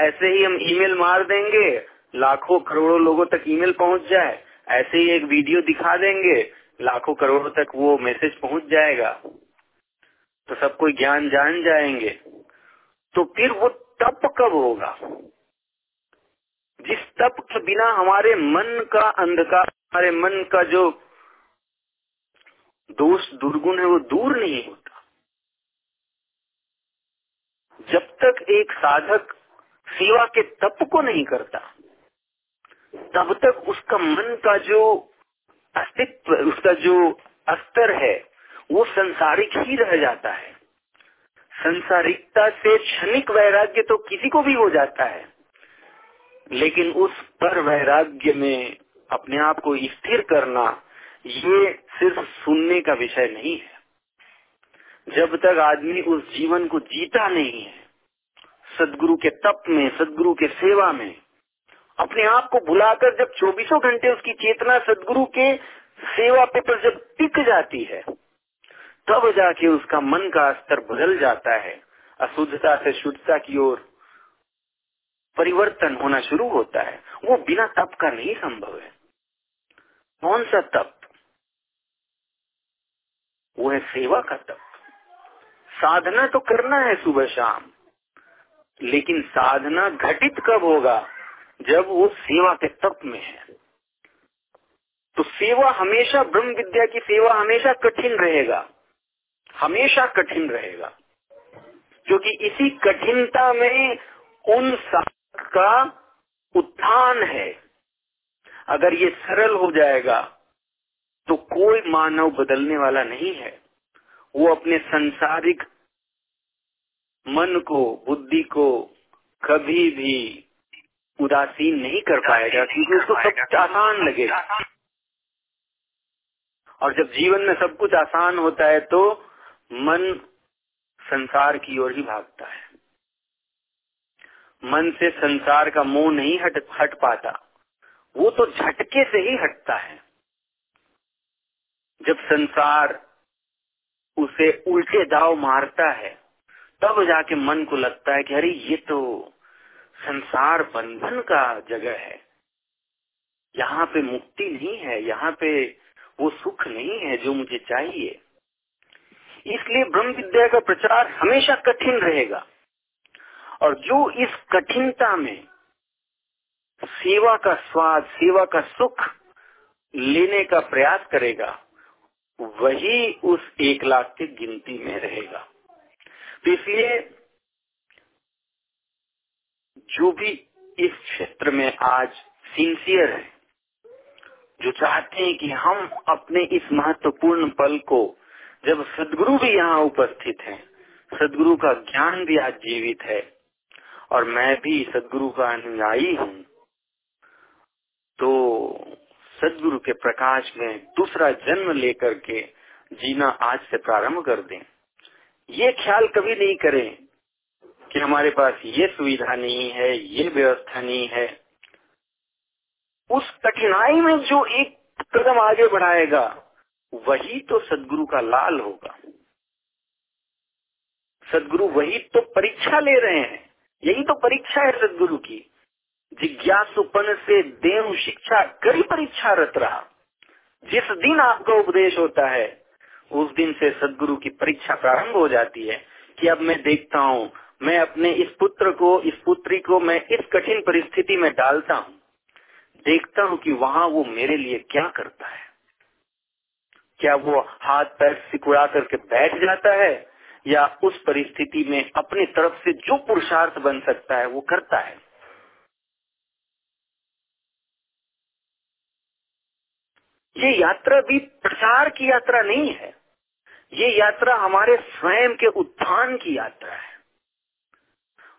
ऐसे ही हम ईमेल मार देंगे, लाखों करोड़ों लोगों तक ईमेल पहुँच जाए, ऐसे ही एक वीडियो दिखा देंगे, लाखों करोड़ों तक वो मैसेज पहुँच जाएगा। तो सब कोई ज्ञान जान जाएँगे। तो फिर वो तप कब होगा? जिस तप के बिना हमारे मन का अंधकार, हमारे मन का जो दोष दुर्गुण है, वो दूर नहीं होता। जब तक एक साधक सेवा के तप को नहीं करता। तब तक उसका मन का जो अस्तित्व, उसका जो अस्तर है, वो संसारिक ही रह जाता है। संसारिकता से क्षणिक वैराग्य तो किसी को भी हो जाता है। लेकिन उस पर वैराग्य में अपने आप को स्थिर करना, ये सिर्फ़ सुनने का विषय नहीं है। जब तक आदमी उस जीवन को जीता नहीं है सदगुरु के तप में, सदगुरु के सेवा में। अपने आप को भुलाकर जब चौबीसों घंटे उसकी चेतना सदगुरु के सेवा पे पर जब टिक जाती है, तब जाके उसका मन का स्तर बदल जाता है। अशुद्धता से शुद्धता की ओर परिवर्तन होना शुरू होता है। वो बिना तप का नहीं संभव है। कौन सा तप? वो है सेवा का तप। साधना तो करना है सुबह शाम। लेकिन साधना घटित कब होगा? जब वो सेवा के तप में है। तो सेवा हमेशा ब्रह्म विद्या की सेवा हमेशा कठिन रहेगा। हमेशा कठिन रहेगा। क्योंकि इसी कठिनता में उन साधक का उत्थान है। अगर ये सरल हो जाएगा तो कोई मानव बदलने वाला नहीं है। वो अपने संसारिक मन को बुद्धि को कभी भी उदासीन नहीं कर पाएगा क्योंकि उसको सब आसान लगेगा और जब जीवन में सब कुछ आसान होता है तो मन संसार की ओर ही भागता है। मन से संसार का मोह नहीं हट हट पाता। वो तो झटके से ही हटता है। जब संसार उसे उल्टे दाव मारता है तब जाके मन को लगता है कि अरे, ये तो संसार बंधन का जगह है। यहाँ पे मुक्ति नहीं है, यहाँ पे वो सुख नहीं है जो मुझे चाहिए। इसलिए ब्रह्म विद्या का प्रचार हमेशा कठिन रहेगा। और जो इस कठिनता में सेवा का स्वाद, सेवा का सुख लेने का प्रयास करेगा, वही उस एक लाख की गिनती में रहेगा। तो इसलिए जो भी इस क्षेत्र में आज सिंसियर है, जो चाहते हैं कि हम अपने इस महत्वपूर्ण पल को, जब सदगुरु भी यहाँ उपस्थित हैं, सदगुरु का ज्ञान भी आज जीवित है, और मैं भी सदगुरु का अनुयायी हूँ तो सदगुरु के प्रकाश में दूसरा जन्म लेकर के जीना आज से प्रारंभ कर दें। ये ख्याल कभी नहीं करें कि हमारे पास ये सुविधा नहीं है, ये व्यवस्था नहीं है। उस कठिनाई में जो एक कदम आगे बढ़ाएगा, वही तो सदगुरु का लाल होगा। सदगुरु वही तो परीक्षा ले रहे हैं। यही तो परीक्षा है सदगुरु की। जिज्ञासुपन से देव शिक्षा कई परीक्षा रत रहा। जिस दिन आपका उपदेश होता है उस दिन से सदगुरु की परीक्षा प्रारंभ हो जाती है कि अब मैं देखता हूँ, मैं अपने इस पुत्र को, इस पुत्री को मैं इस कठिन परिस्थिति में डालता हूँ। देखता हूँ कि वहाँ वो मेरे लिए क्या करता है। क्या वो हाथ पैर सिकुड़ा करके बैठ जाता है, या उस परिस्थिति में अपनी तरफ़ से जो पुरुषार्थ बन सकता है, वो करता है? ये यात्रा भी प्रचार की यात्रा नहीं है। ये यात्रा हमारे स्वयं के उत्थान की यात्रा है।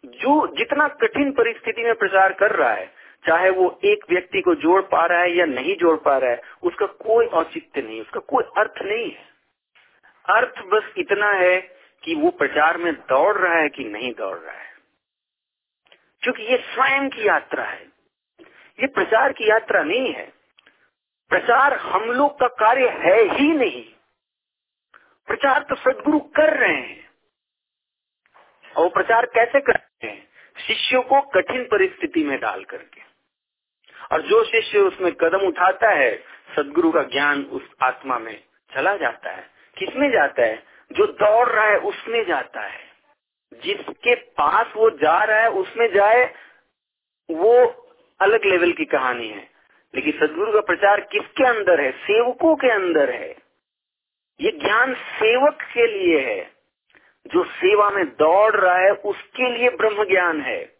जो जितना कठिन परिस्थिति में प्रचार कर रहा है, चाहे वो एक व्यक्ति को जोड़ पा रहा है या नहीं जोड़ पा रहा है, उसका कोई औचित्य नहीं, उसका कोई अर्थ नहीं है। अर्थ बस इतना है कि वो प्रचार में दौड़ रहा है कि नहीं दौड़ रहा है। क्योंकि ये स्वयं की यात्रा है। ये प्रचार की यात्रा नहीं है। प्रचार हम लोग का कार्य है ही नहीं। प्रचार तो सदगुरु कर रहे हैं। और प्रचार कैसे कर रहे हैं? शिष्यों को कठिन परिस्थिति में डाल करके। और जो शिष्य उसमें कदम उठाता है, सदगुरु का ज्ञान उस आत्मा में चला जाता है। किसमें जाता है? जो दौड़ रहा है, उसमें जाता है। जिसके पास वो जा रहा है, उसमें जाए, वो अलग लेवल की कहानी है। लेकिन सदगुरु का प्रचार किसके अंदर है? सेवकों के अंदर है। ये ज्ञान सेवक के लिए है। जो सेवा में दौड़ रहा है, उसके लिए ब्रह्म ज्ञान है।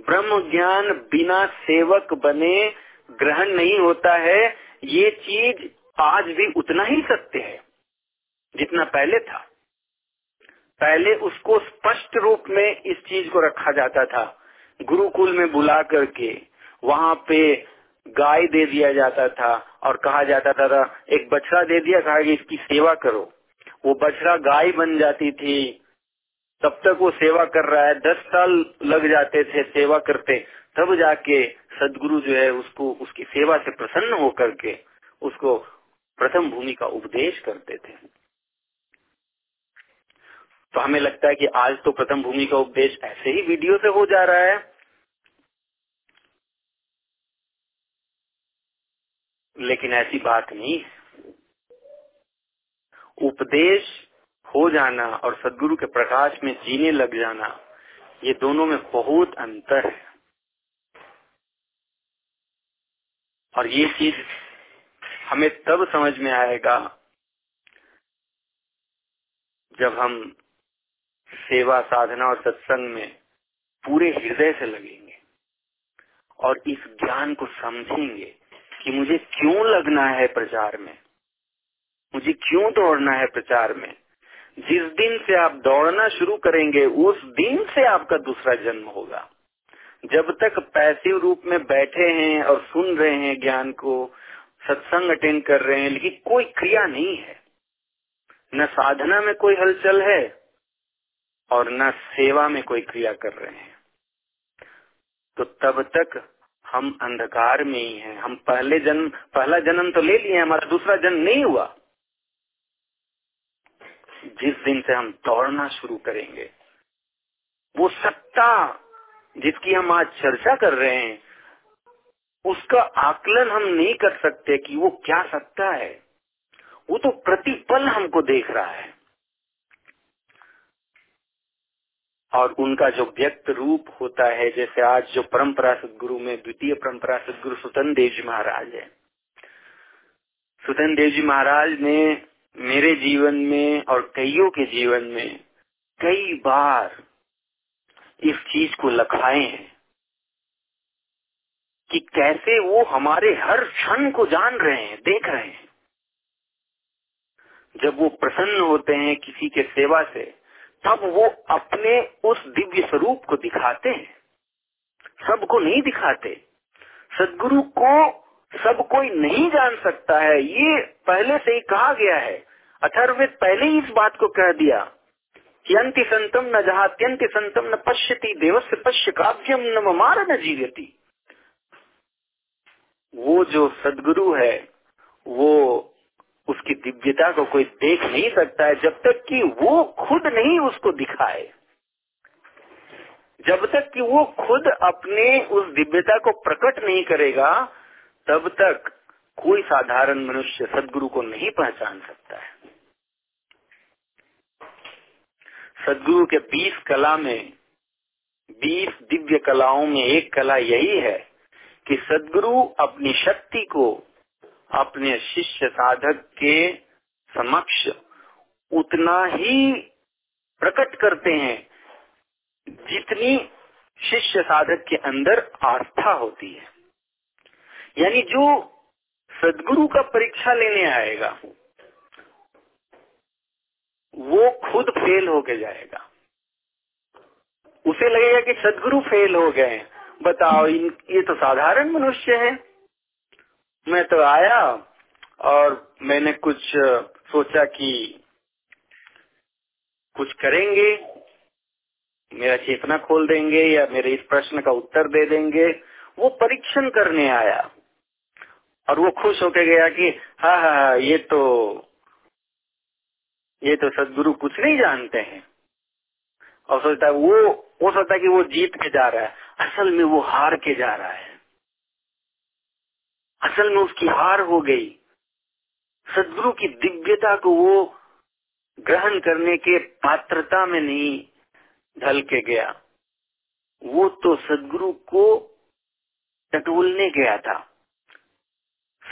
ब्रह्म ज्ञान बिना सेवक बने ग्रहण नहीं होता है। ये चीज़ आज भी उतना ही सत्य है, जितना पहले था। पहले उसको स्पष्ट रूप में इस चीज़ को रखा जाता था। गुरुकुल में बुला करके, वहाँ पे गाय दे दिया जाता था और कहा जाता था एक बछड़ा दे दिया, कहा कि इसकी सेवा करो। वो बछड़ा गाय बन जाती थी। तब तक वो सेवा कर रहा है। दस साल लग जाते थे सेवा करते। तब जाके सदगुरु जो है उसको, उसकी सेवा से प्रसन्न होकर के उसको प्रथम भूमि का उपदेश करते थे। तो हमें लगता है कि आज तो प्रथम भूमि का उपदेश ऐसे ही वीडियो से हो जा रहा है। लेकिन ऐसी बात नहीं उपदेश हो जाना और सदगुरु के प्रकाश में जीने लग जाना, ये दोनों में बहुत अंतर है। और ये चीज़ हमें तब समझ में आएगा जब हम सेवा, साधना और सत्संग में पूरे हृदय से लगेंगे और इस ज्ञान को समझेंगे। कि मुझे क्यों लगना है प्रचार में? मुझे क्यों दौड़ना है प्रचार में? जिस दिन से आप दौड़ना शुरू करेंगे, उस दिन से आपका दूसरा जन्म होगा। जब तक पैसिव रूप में बैठे हैं और सुन रहे हैं ज्ञान को, सत्संग अटेंड कर रहे हैं, लेकिन कोई क्रिया नहीं है। न साधना में कोई हलचल है और न सेवा में कोई क्रिया कर रहे हैं। तो तब तक हम अंधकार में ही हैं। हम पहले जन्म, पहला जन्म तो ले लिए हमारा दूसरा जन्म नहीं हुआ। जिस दिन से हम दौड़ना शुरू करेंगे, वो सत्ता जिसकी हम आज चर्चा कर रहे हैं, उसका आकलन हम नहीं कर सकते कि वो क्या सत्ता है। वो तो प्रतिपल हमको देख रहा है। और उनका जो व्यक्त रूप होता है, जैसे आज जो परंपरा सदगुरु में, द्वितीय परंपरा सदगुरु सुतन देव जी महाराज है। सुतन देव जी महाराज ने मेरे जीवन में और कईयों के जीवन में कई बार इस चीज़ को लखाए हैं कि कैसे वो हमारे हर क्षण को जान रहे हैं, देख रहे हैं। जब वो प्रसन्न होते हैं किसी के सेवा से तब वो अपने उस दिव्य स्वरूप को दिखाते हैं। सबको नहीं दिखाते। सदगुरु को सब कोई नहीं जान सकता है। ये पहले से ही कहा गया है। अथर्वेद पहले ही इस बात को कह दिया। कि अंति संतम न जहा अत्यंत संतम न पश्यति, देवस्य पश्य काव्यम न ममार न जीवती। वो जो सदगुरु है, वो उसकी दिव्यता को कोई देख नहीं सकता है, जब तक कि वो खुद नहीं उसको दिखाए। जब तक कि वो खुद अपने उस दिव्यता को प्रकट नहीं करेगा, तब तक कोई साधारण मनुष्य सदगुरु को नहीं पहचान सकता है। सदगुरु के बीस कला में, बीस दिव्य कलाओं में एक कला यही है कि सदगुरु अपनी शक्ति को अपने शिष्य साधक के समक्ष उतना ही प्रकट करते हैं, जितनी शिष्य साधक के अंदर आस्था होती है। यानी जो सदगुरु का परीक्षा लेने आएगा, वो खुद फेल होके जाएगा। उसे लगेगा कि सदगुरु फेल हो गए बताओ, इन, ये तो साधारण मनुष्य है। मैं तो आया और मैंने कुछ सोचा कि कुछ करेंगे, मेरा चेतना खोल देंगे या मेरे इस प्रश्न का उत्तर दे देंगे। वो परीक्षण करने आया और वो खुश होके गया कि हाँ हाँ हाँ ये तो ये तो सदगुरु कुछ नहीं जानते हैं। और सोचता है वो वो सोचता है कि वो जीत के जा रहा है। असल में वो हार के जा रहा है। असल में उसकी हार हो गई। सदगुरु की दिव्यता को वो ग्रहण करने के पात्रता में नहीं ढल के गया। वो तो सदगुरु को टटोलने गया था।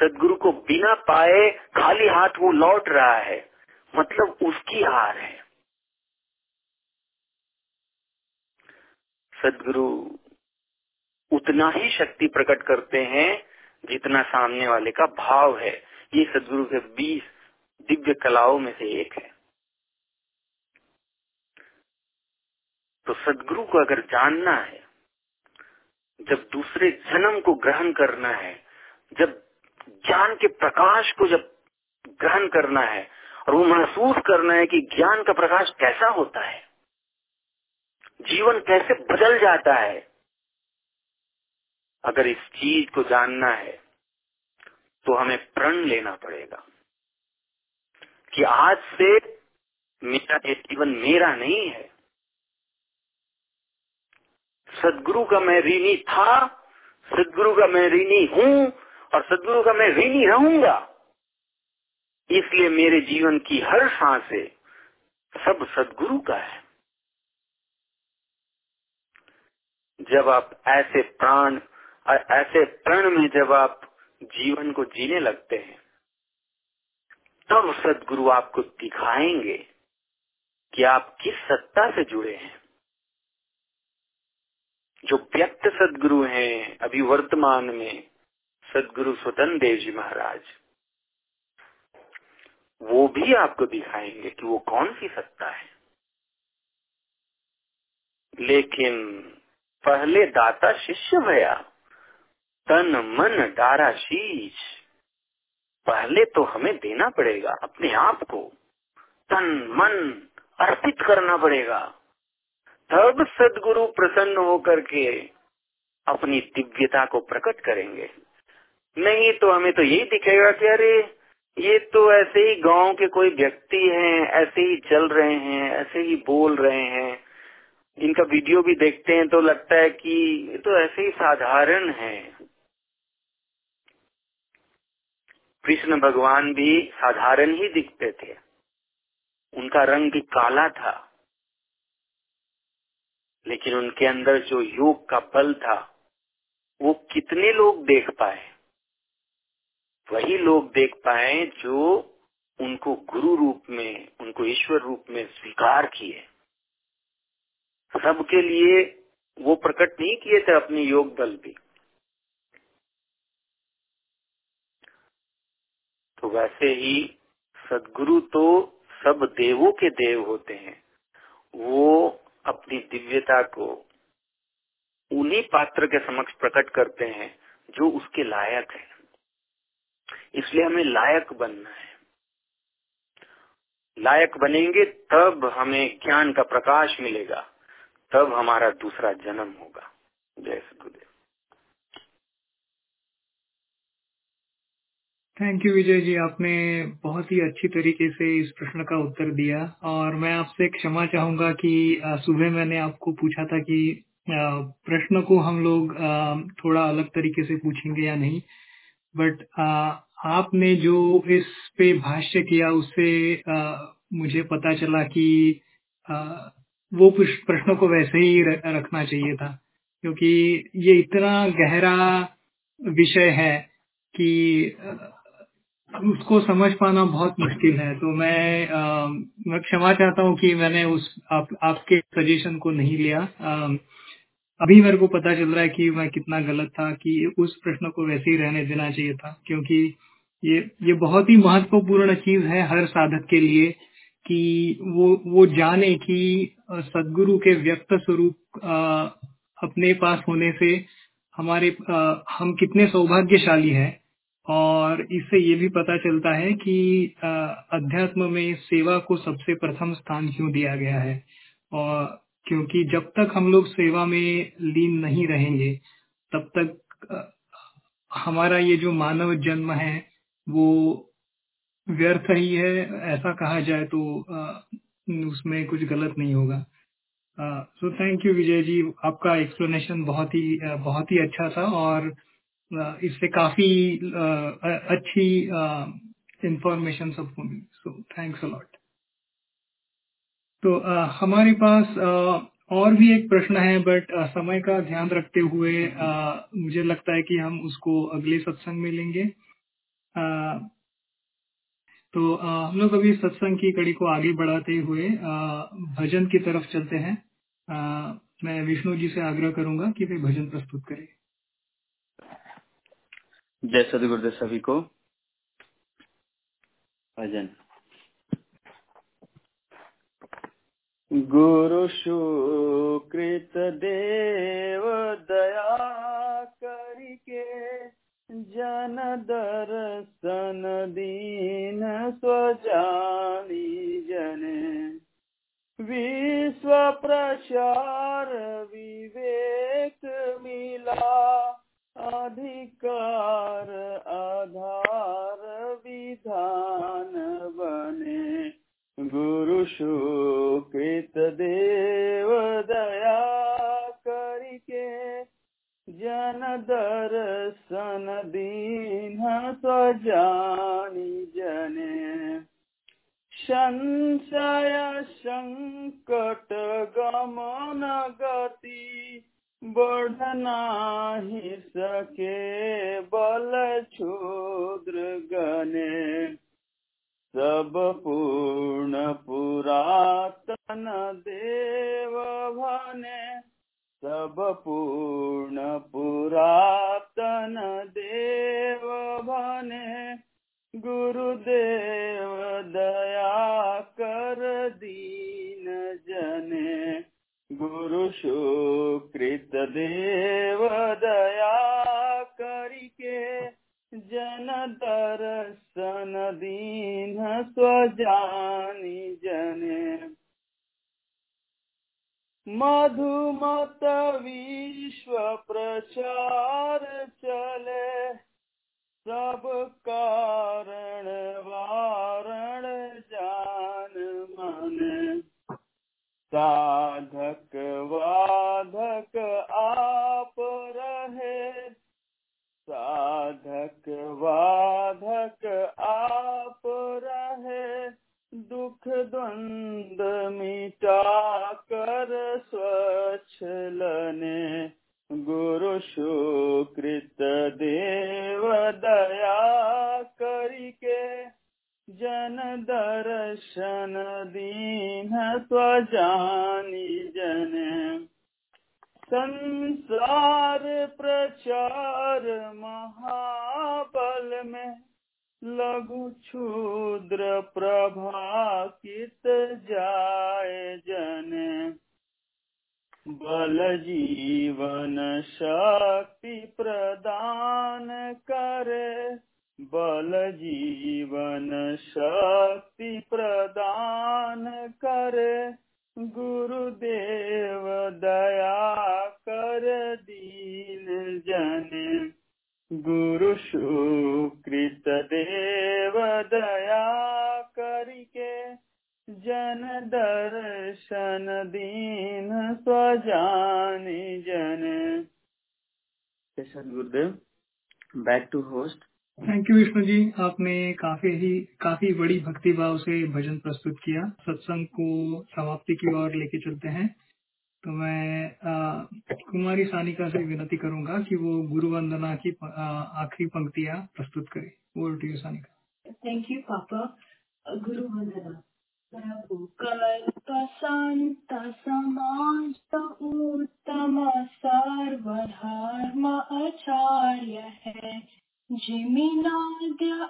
सदगुरु को बिना पाए खाली हाथ वो लौट रहा है। मतलब उसकी हार है। सदगुरु उतना ही शक्ति प्रकट करते हैं जितना सामने वाले का भाव है, ये सदगुरु के बीस दिव्य कलाओं में से एक है। तो सदगुरु को अगर जानना है, जब दूसरे जन्म को ग्रहण करना है, जब ज्ञान के प्रकाश को जब ग्रहण करना है, और वो महसूस करना है कि ज्ञान का प्रकाश कैसा होता है, जीवन कैसे बदल जाता है अगर इस चीज़ को जानना है तो हमें प्रण लेना पड़ेगा कि आज से मेरा ये जीवन मेरा नहीं है। सदगुरु का मैं ऋणी था, सदगुरु का मैं ऋणी हूँ, और सदगुरु का मैं ऋणी रहूँगा। इसलिए मेरे जीवन की हर सांसे सब सदगुरु का है। जब आप ऐसे प्राण ऐसे प्रण में जब आप जीवन को जीने लगते हैं, तब सदगुरु आपको दिखाएँगे कि आप किस सत्ता से जुड़े हैं। जो व्यक्त सदगुरु हैं, अभी वर्तमान में सदगुरु स्वतंत्र देव जी महाराज, वो भी आपको दिखाएँगे कि वो कौन सी सत्ता है। लेकिन पहले दाता शिष्य भया तन मन डारा शीश। पहले तो हमें देना पड़ेगा अपने आप को। तन मन अर्पित करना पड़ेगा। तब सदगुरु प्रसन्न होकर के अपनी दिव्यता को प्रकट करेंगे। नहीं तो हमें तो यही दिखेगा कि अरे, ये तो ऐसे ही गाँव के कोई व्यक्ति हैं, ऐसे ही चल रहे हैं, ऐसे ही बोल रहे हैं। इनका वीडियो भी देखते हैं तो लगता है कि ये तो ऐसे ही साधारण है। कृष्ण भगवान भी साधारण ही दिखते थे। उनका रंग भी काला था, लेकिन उनके अंदर जो योग का बल था, वो कितने लोग देख पाए? वही लोग देख पाए जो उनको गुरु रूप में, उनको ईश्वर रूप में स्वीकार किए। सबके लिए वो प्रकट नहीं किए थे अपनी योग बल भी। तो वैसे ही सदगुरु तो सब देवों के देव होते हैं। वो अपनी दिव्यता को उन्हीं पात्र के समक्ष प्रकट करते हैं जो उसके लायक है। इसलिए हमें लायक बनना है। लायक बनेंगे तब हमें ज्ञान का प्रकाश मिलेगा, तब हमारा दूसरा जन्म होगा। जय सदगुरुदेव। थैंक यू विजय जी आपने बहुत ही अच्छी तरीके से इस प्रश्न का उत्तर दिया। और मैं आपसे क्षमा चाहूँगा कि सुबह मैंने आपको पूछा था कि प्रश्न को हम लोग थोड़ा अलग तरीके से पूछेंगे या नहीं। बट आपने जो इस पे भाष्य किया, उससे मुझे पता चला कि वो प्रश्नों को वैसे ही रखना चाहिए था। क्योंकि ये इतना गहरा विषय है कि उसको समझ पाना बहुत मुश्किल है। तो मैं आ, मैं क्षमा चाहता हूँ कि मैंने उस आप, आपके सजेशन को नहीं लिया। आ, अभी मेरे को पता चल रहा है कि मैं कितना गलत था कि उस प्रश्न को वैसे ही रहने देना चाहिए था क्योंकि ये ये बहुत ही महत्वपूर्ण चीज़ है हर साधक के लिए कि वो वो जाने कि सदगुरु के व्यक्त स्वरूप अपने पास होने से हमारे आ, हम कितने सौभाग्यशाली हैं। और इससे ये भी पता चलता है कि अध्यात्म में सेवा को सबसे प्रथम स्थान क्यों दिया गया है? और क्योंकि जब तक हम लोग सेवा में लीन नहीं रहेंगे, तब तक हमारा ये जो मानव जन्म है, वो व्यर्थ ही है, ऐसा कहा जाए तो उसमें कुछ गलत नहीं होगा। So thank you Vijay ji. आपका एक्सप्लेनेशन बहुत ही बहुत ही अच्छा था और इससे काफ़ी अच्छी इंफॉर्मेशन सबको मिली। सो थैंक्स अलॉट तो हमारे पास और भी एक प्रश्न है बट समय का ध्यान रखते हुए मुझे लगता है कि हम उसको अगले सत्संग में लेंगे। तो हम लोग अभी सत्संग की कड़ी को आगे बढ़ाते हुए भजन की तरफ़ चलते हैं। मैं विष्णु जी से आग्रह करूँगा कि वे भजन प्रस्तुत करें। जय सदगुरुदेव सभी को। भजन। गुरु सुकृत देव दया करके जन दर्शन दीन स्वजानी जने। विश्व प्रचार विवेक मिला अधिकार आधार विधान बने। गुरु सुकृत देव दया करके जन दर्शन दीन स्वजानी जने। संशय संकट गमन गति बढ़ना ही सके बल क्षुद्र गने सब पूर्ण पुरातन देव भने। सब पूर्ण पुरातन देव भने। गुरुदेव दया कर दीन जने। गुरु सुकृत देव दया करिके जन दर्शन दीन स्वजानी जने। मधुमत विश्व प्रचार चले, सब कारण वारण जान मन। साधक वाधक आप रहे। साधक वाधक आप रहे। दुख द्वंद मिटा कर स्वच्छ लने। गुरु सुकृत देव दया दर्शन दीन स्वजानी जन। संसार प्रचार महाबल में लघु क्षुद्र प्रभाकित जाए जन। बल जीवन शक्ति प्रदान करे बल जीवन शक्ति प्रदान करे, गुरुदेव दया कर दीन जन। गुरु सुकृत देव दया करके, जन दर्शन दीन स्वजानी जन। गुरुदेव back to host thank you Vishnu ji आपने काफ़ी ही काफ़ी बड़ी भक्ति भाव से भजन प्रस्तुत किया। सत्संग को समाप्ति की ओर लेके चलते हैं। तो मैं आ, कुमारी सानिका से विनती करूँगा कि वो गुरु वंदना की आखिरी पंक्तियाँ प्रस्तुत करे। वो to you Sanika. Thank you पापा। गुरु वंदना। समाज उत्तम सर्वधर्म आचार्य है। जिमिनाद्य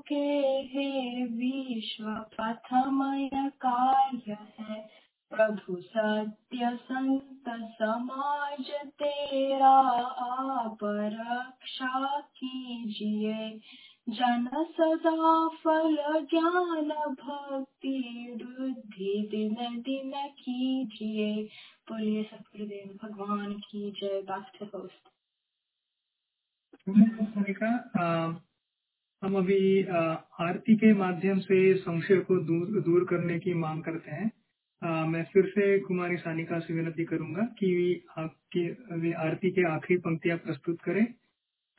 के हे विश्व प्रथमय कार्य है। प्रभु सत्य संत समाज तेरा आप रक्षा कीजिए। जन सदा फल ज्ञान भक्ति बुद्धि दिन दिन कीजिए। बोलिए सतगुरुदेव भगवान की जय। बैक होस्ट हम अभी आरती के माध्यम से संशय को दूर दूर करने की मांग करते हैं। आ, मैं फिर से कुमारी सानिका से विनती करूँगा कि आपकी आरती के आखिरी पंक्तियाँ प्रस्तुत करें।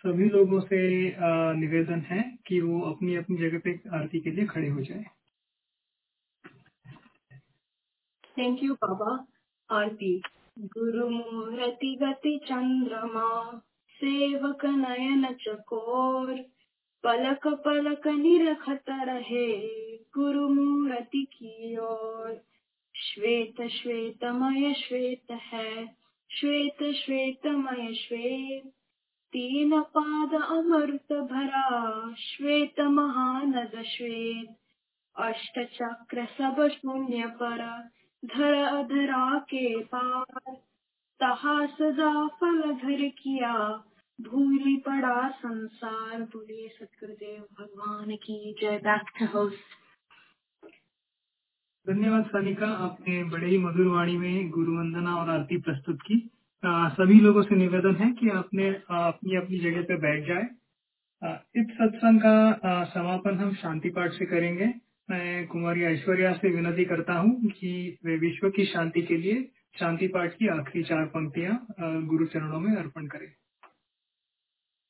सभी लोगों से आ, निवेदन है कि वो अपनी अपनी जगह पे आरती के लिए खड़े हो जाए। थैंक यू बाबा आरती गुरु मूर्ति गति चंद्रमा। सेवक नयन चकोर। पलक पलक निरखत रहे गुरु मूर्ति की ओर। श्वेत श्वेतमय श्वेत है, श्वेत श्वेतमय श्वेत। तीन पाद अमृत भरा, श्वेत महानद श्वेत। अष्ट चक्र सब शून्य पर, धर अधरा के पार। तहा सदा फल धर किया भूली पड़ा संसार बोलिए सतगुरुदेव भगवान की जय बैक टू होस्ट धन्यवाद सानिका आपने बड़े ही मधुर वाणी में गुरु वंदना और आरती प्रस्तुत की। आ, सभी लोगों से निवेदन है कि आपने अपनी अपनी जगह पे बैठ जाए। इस सत्संग का समापन हम शांति पाठ से करेंगे। मैं कुमारी ऐश्वर्या से विनती करता हूँ कि वे विश्व की शांति के लिए शांति पाठ की आखिरी चार पंक्तियाँ गुरु चरणों में अर्पण करें।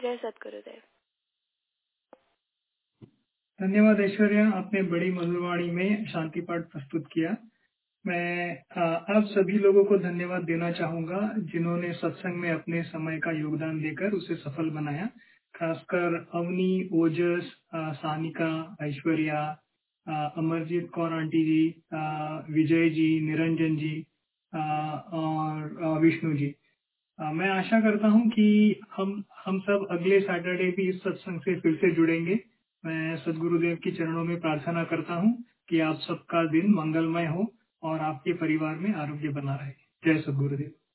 जय सतगुरुदेव। धन्यवाद ऐश्वर्या, आपने बड़ी मधुरवाणी में शांति पाठ प्रस्तुत किया। मैं आप सभी लोगों को धन्यवाद देना चाहूँगा, जिन्होंने सत्संग में अपने समय का योगदान देकर उसे सफल बनाया। खासकर अवनी, ओजस सानिका, ऐश्वर्या अमरजीत कौर आंटी जी विजय जी, निरंजन जी और विष्णु जी। मैं आशा करता हूँ कि हम हम सब अगले सैटरडे भी इस सत्संग से फिर से जुड़ेंगे। मैं सदगुरुदेव के चरणों में प्रार्थना करता हूँ कि आप सबका दिन मंगलमय हो और आपके परिवार में आरोग्य बना रहे। जय सदगुरुदेव।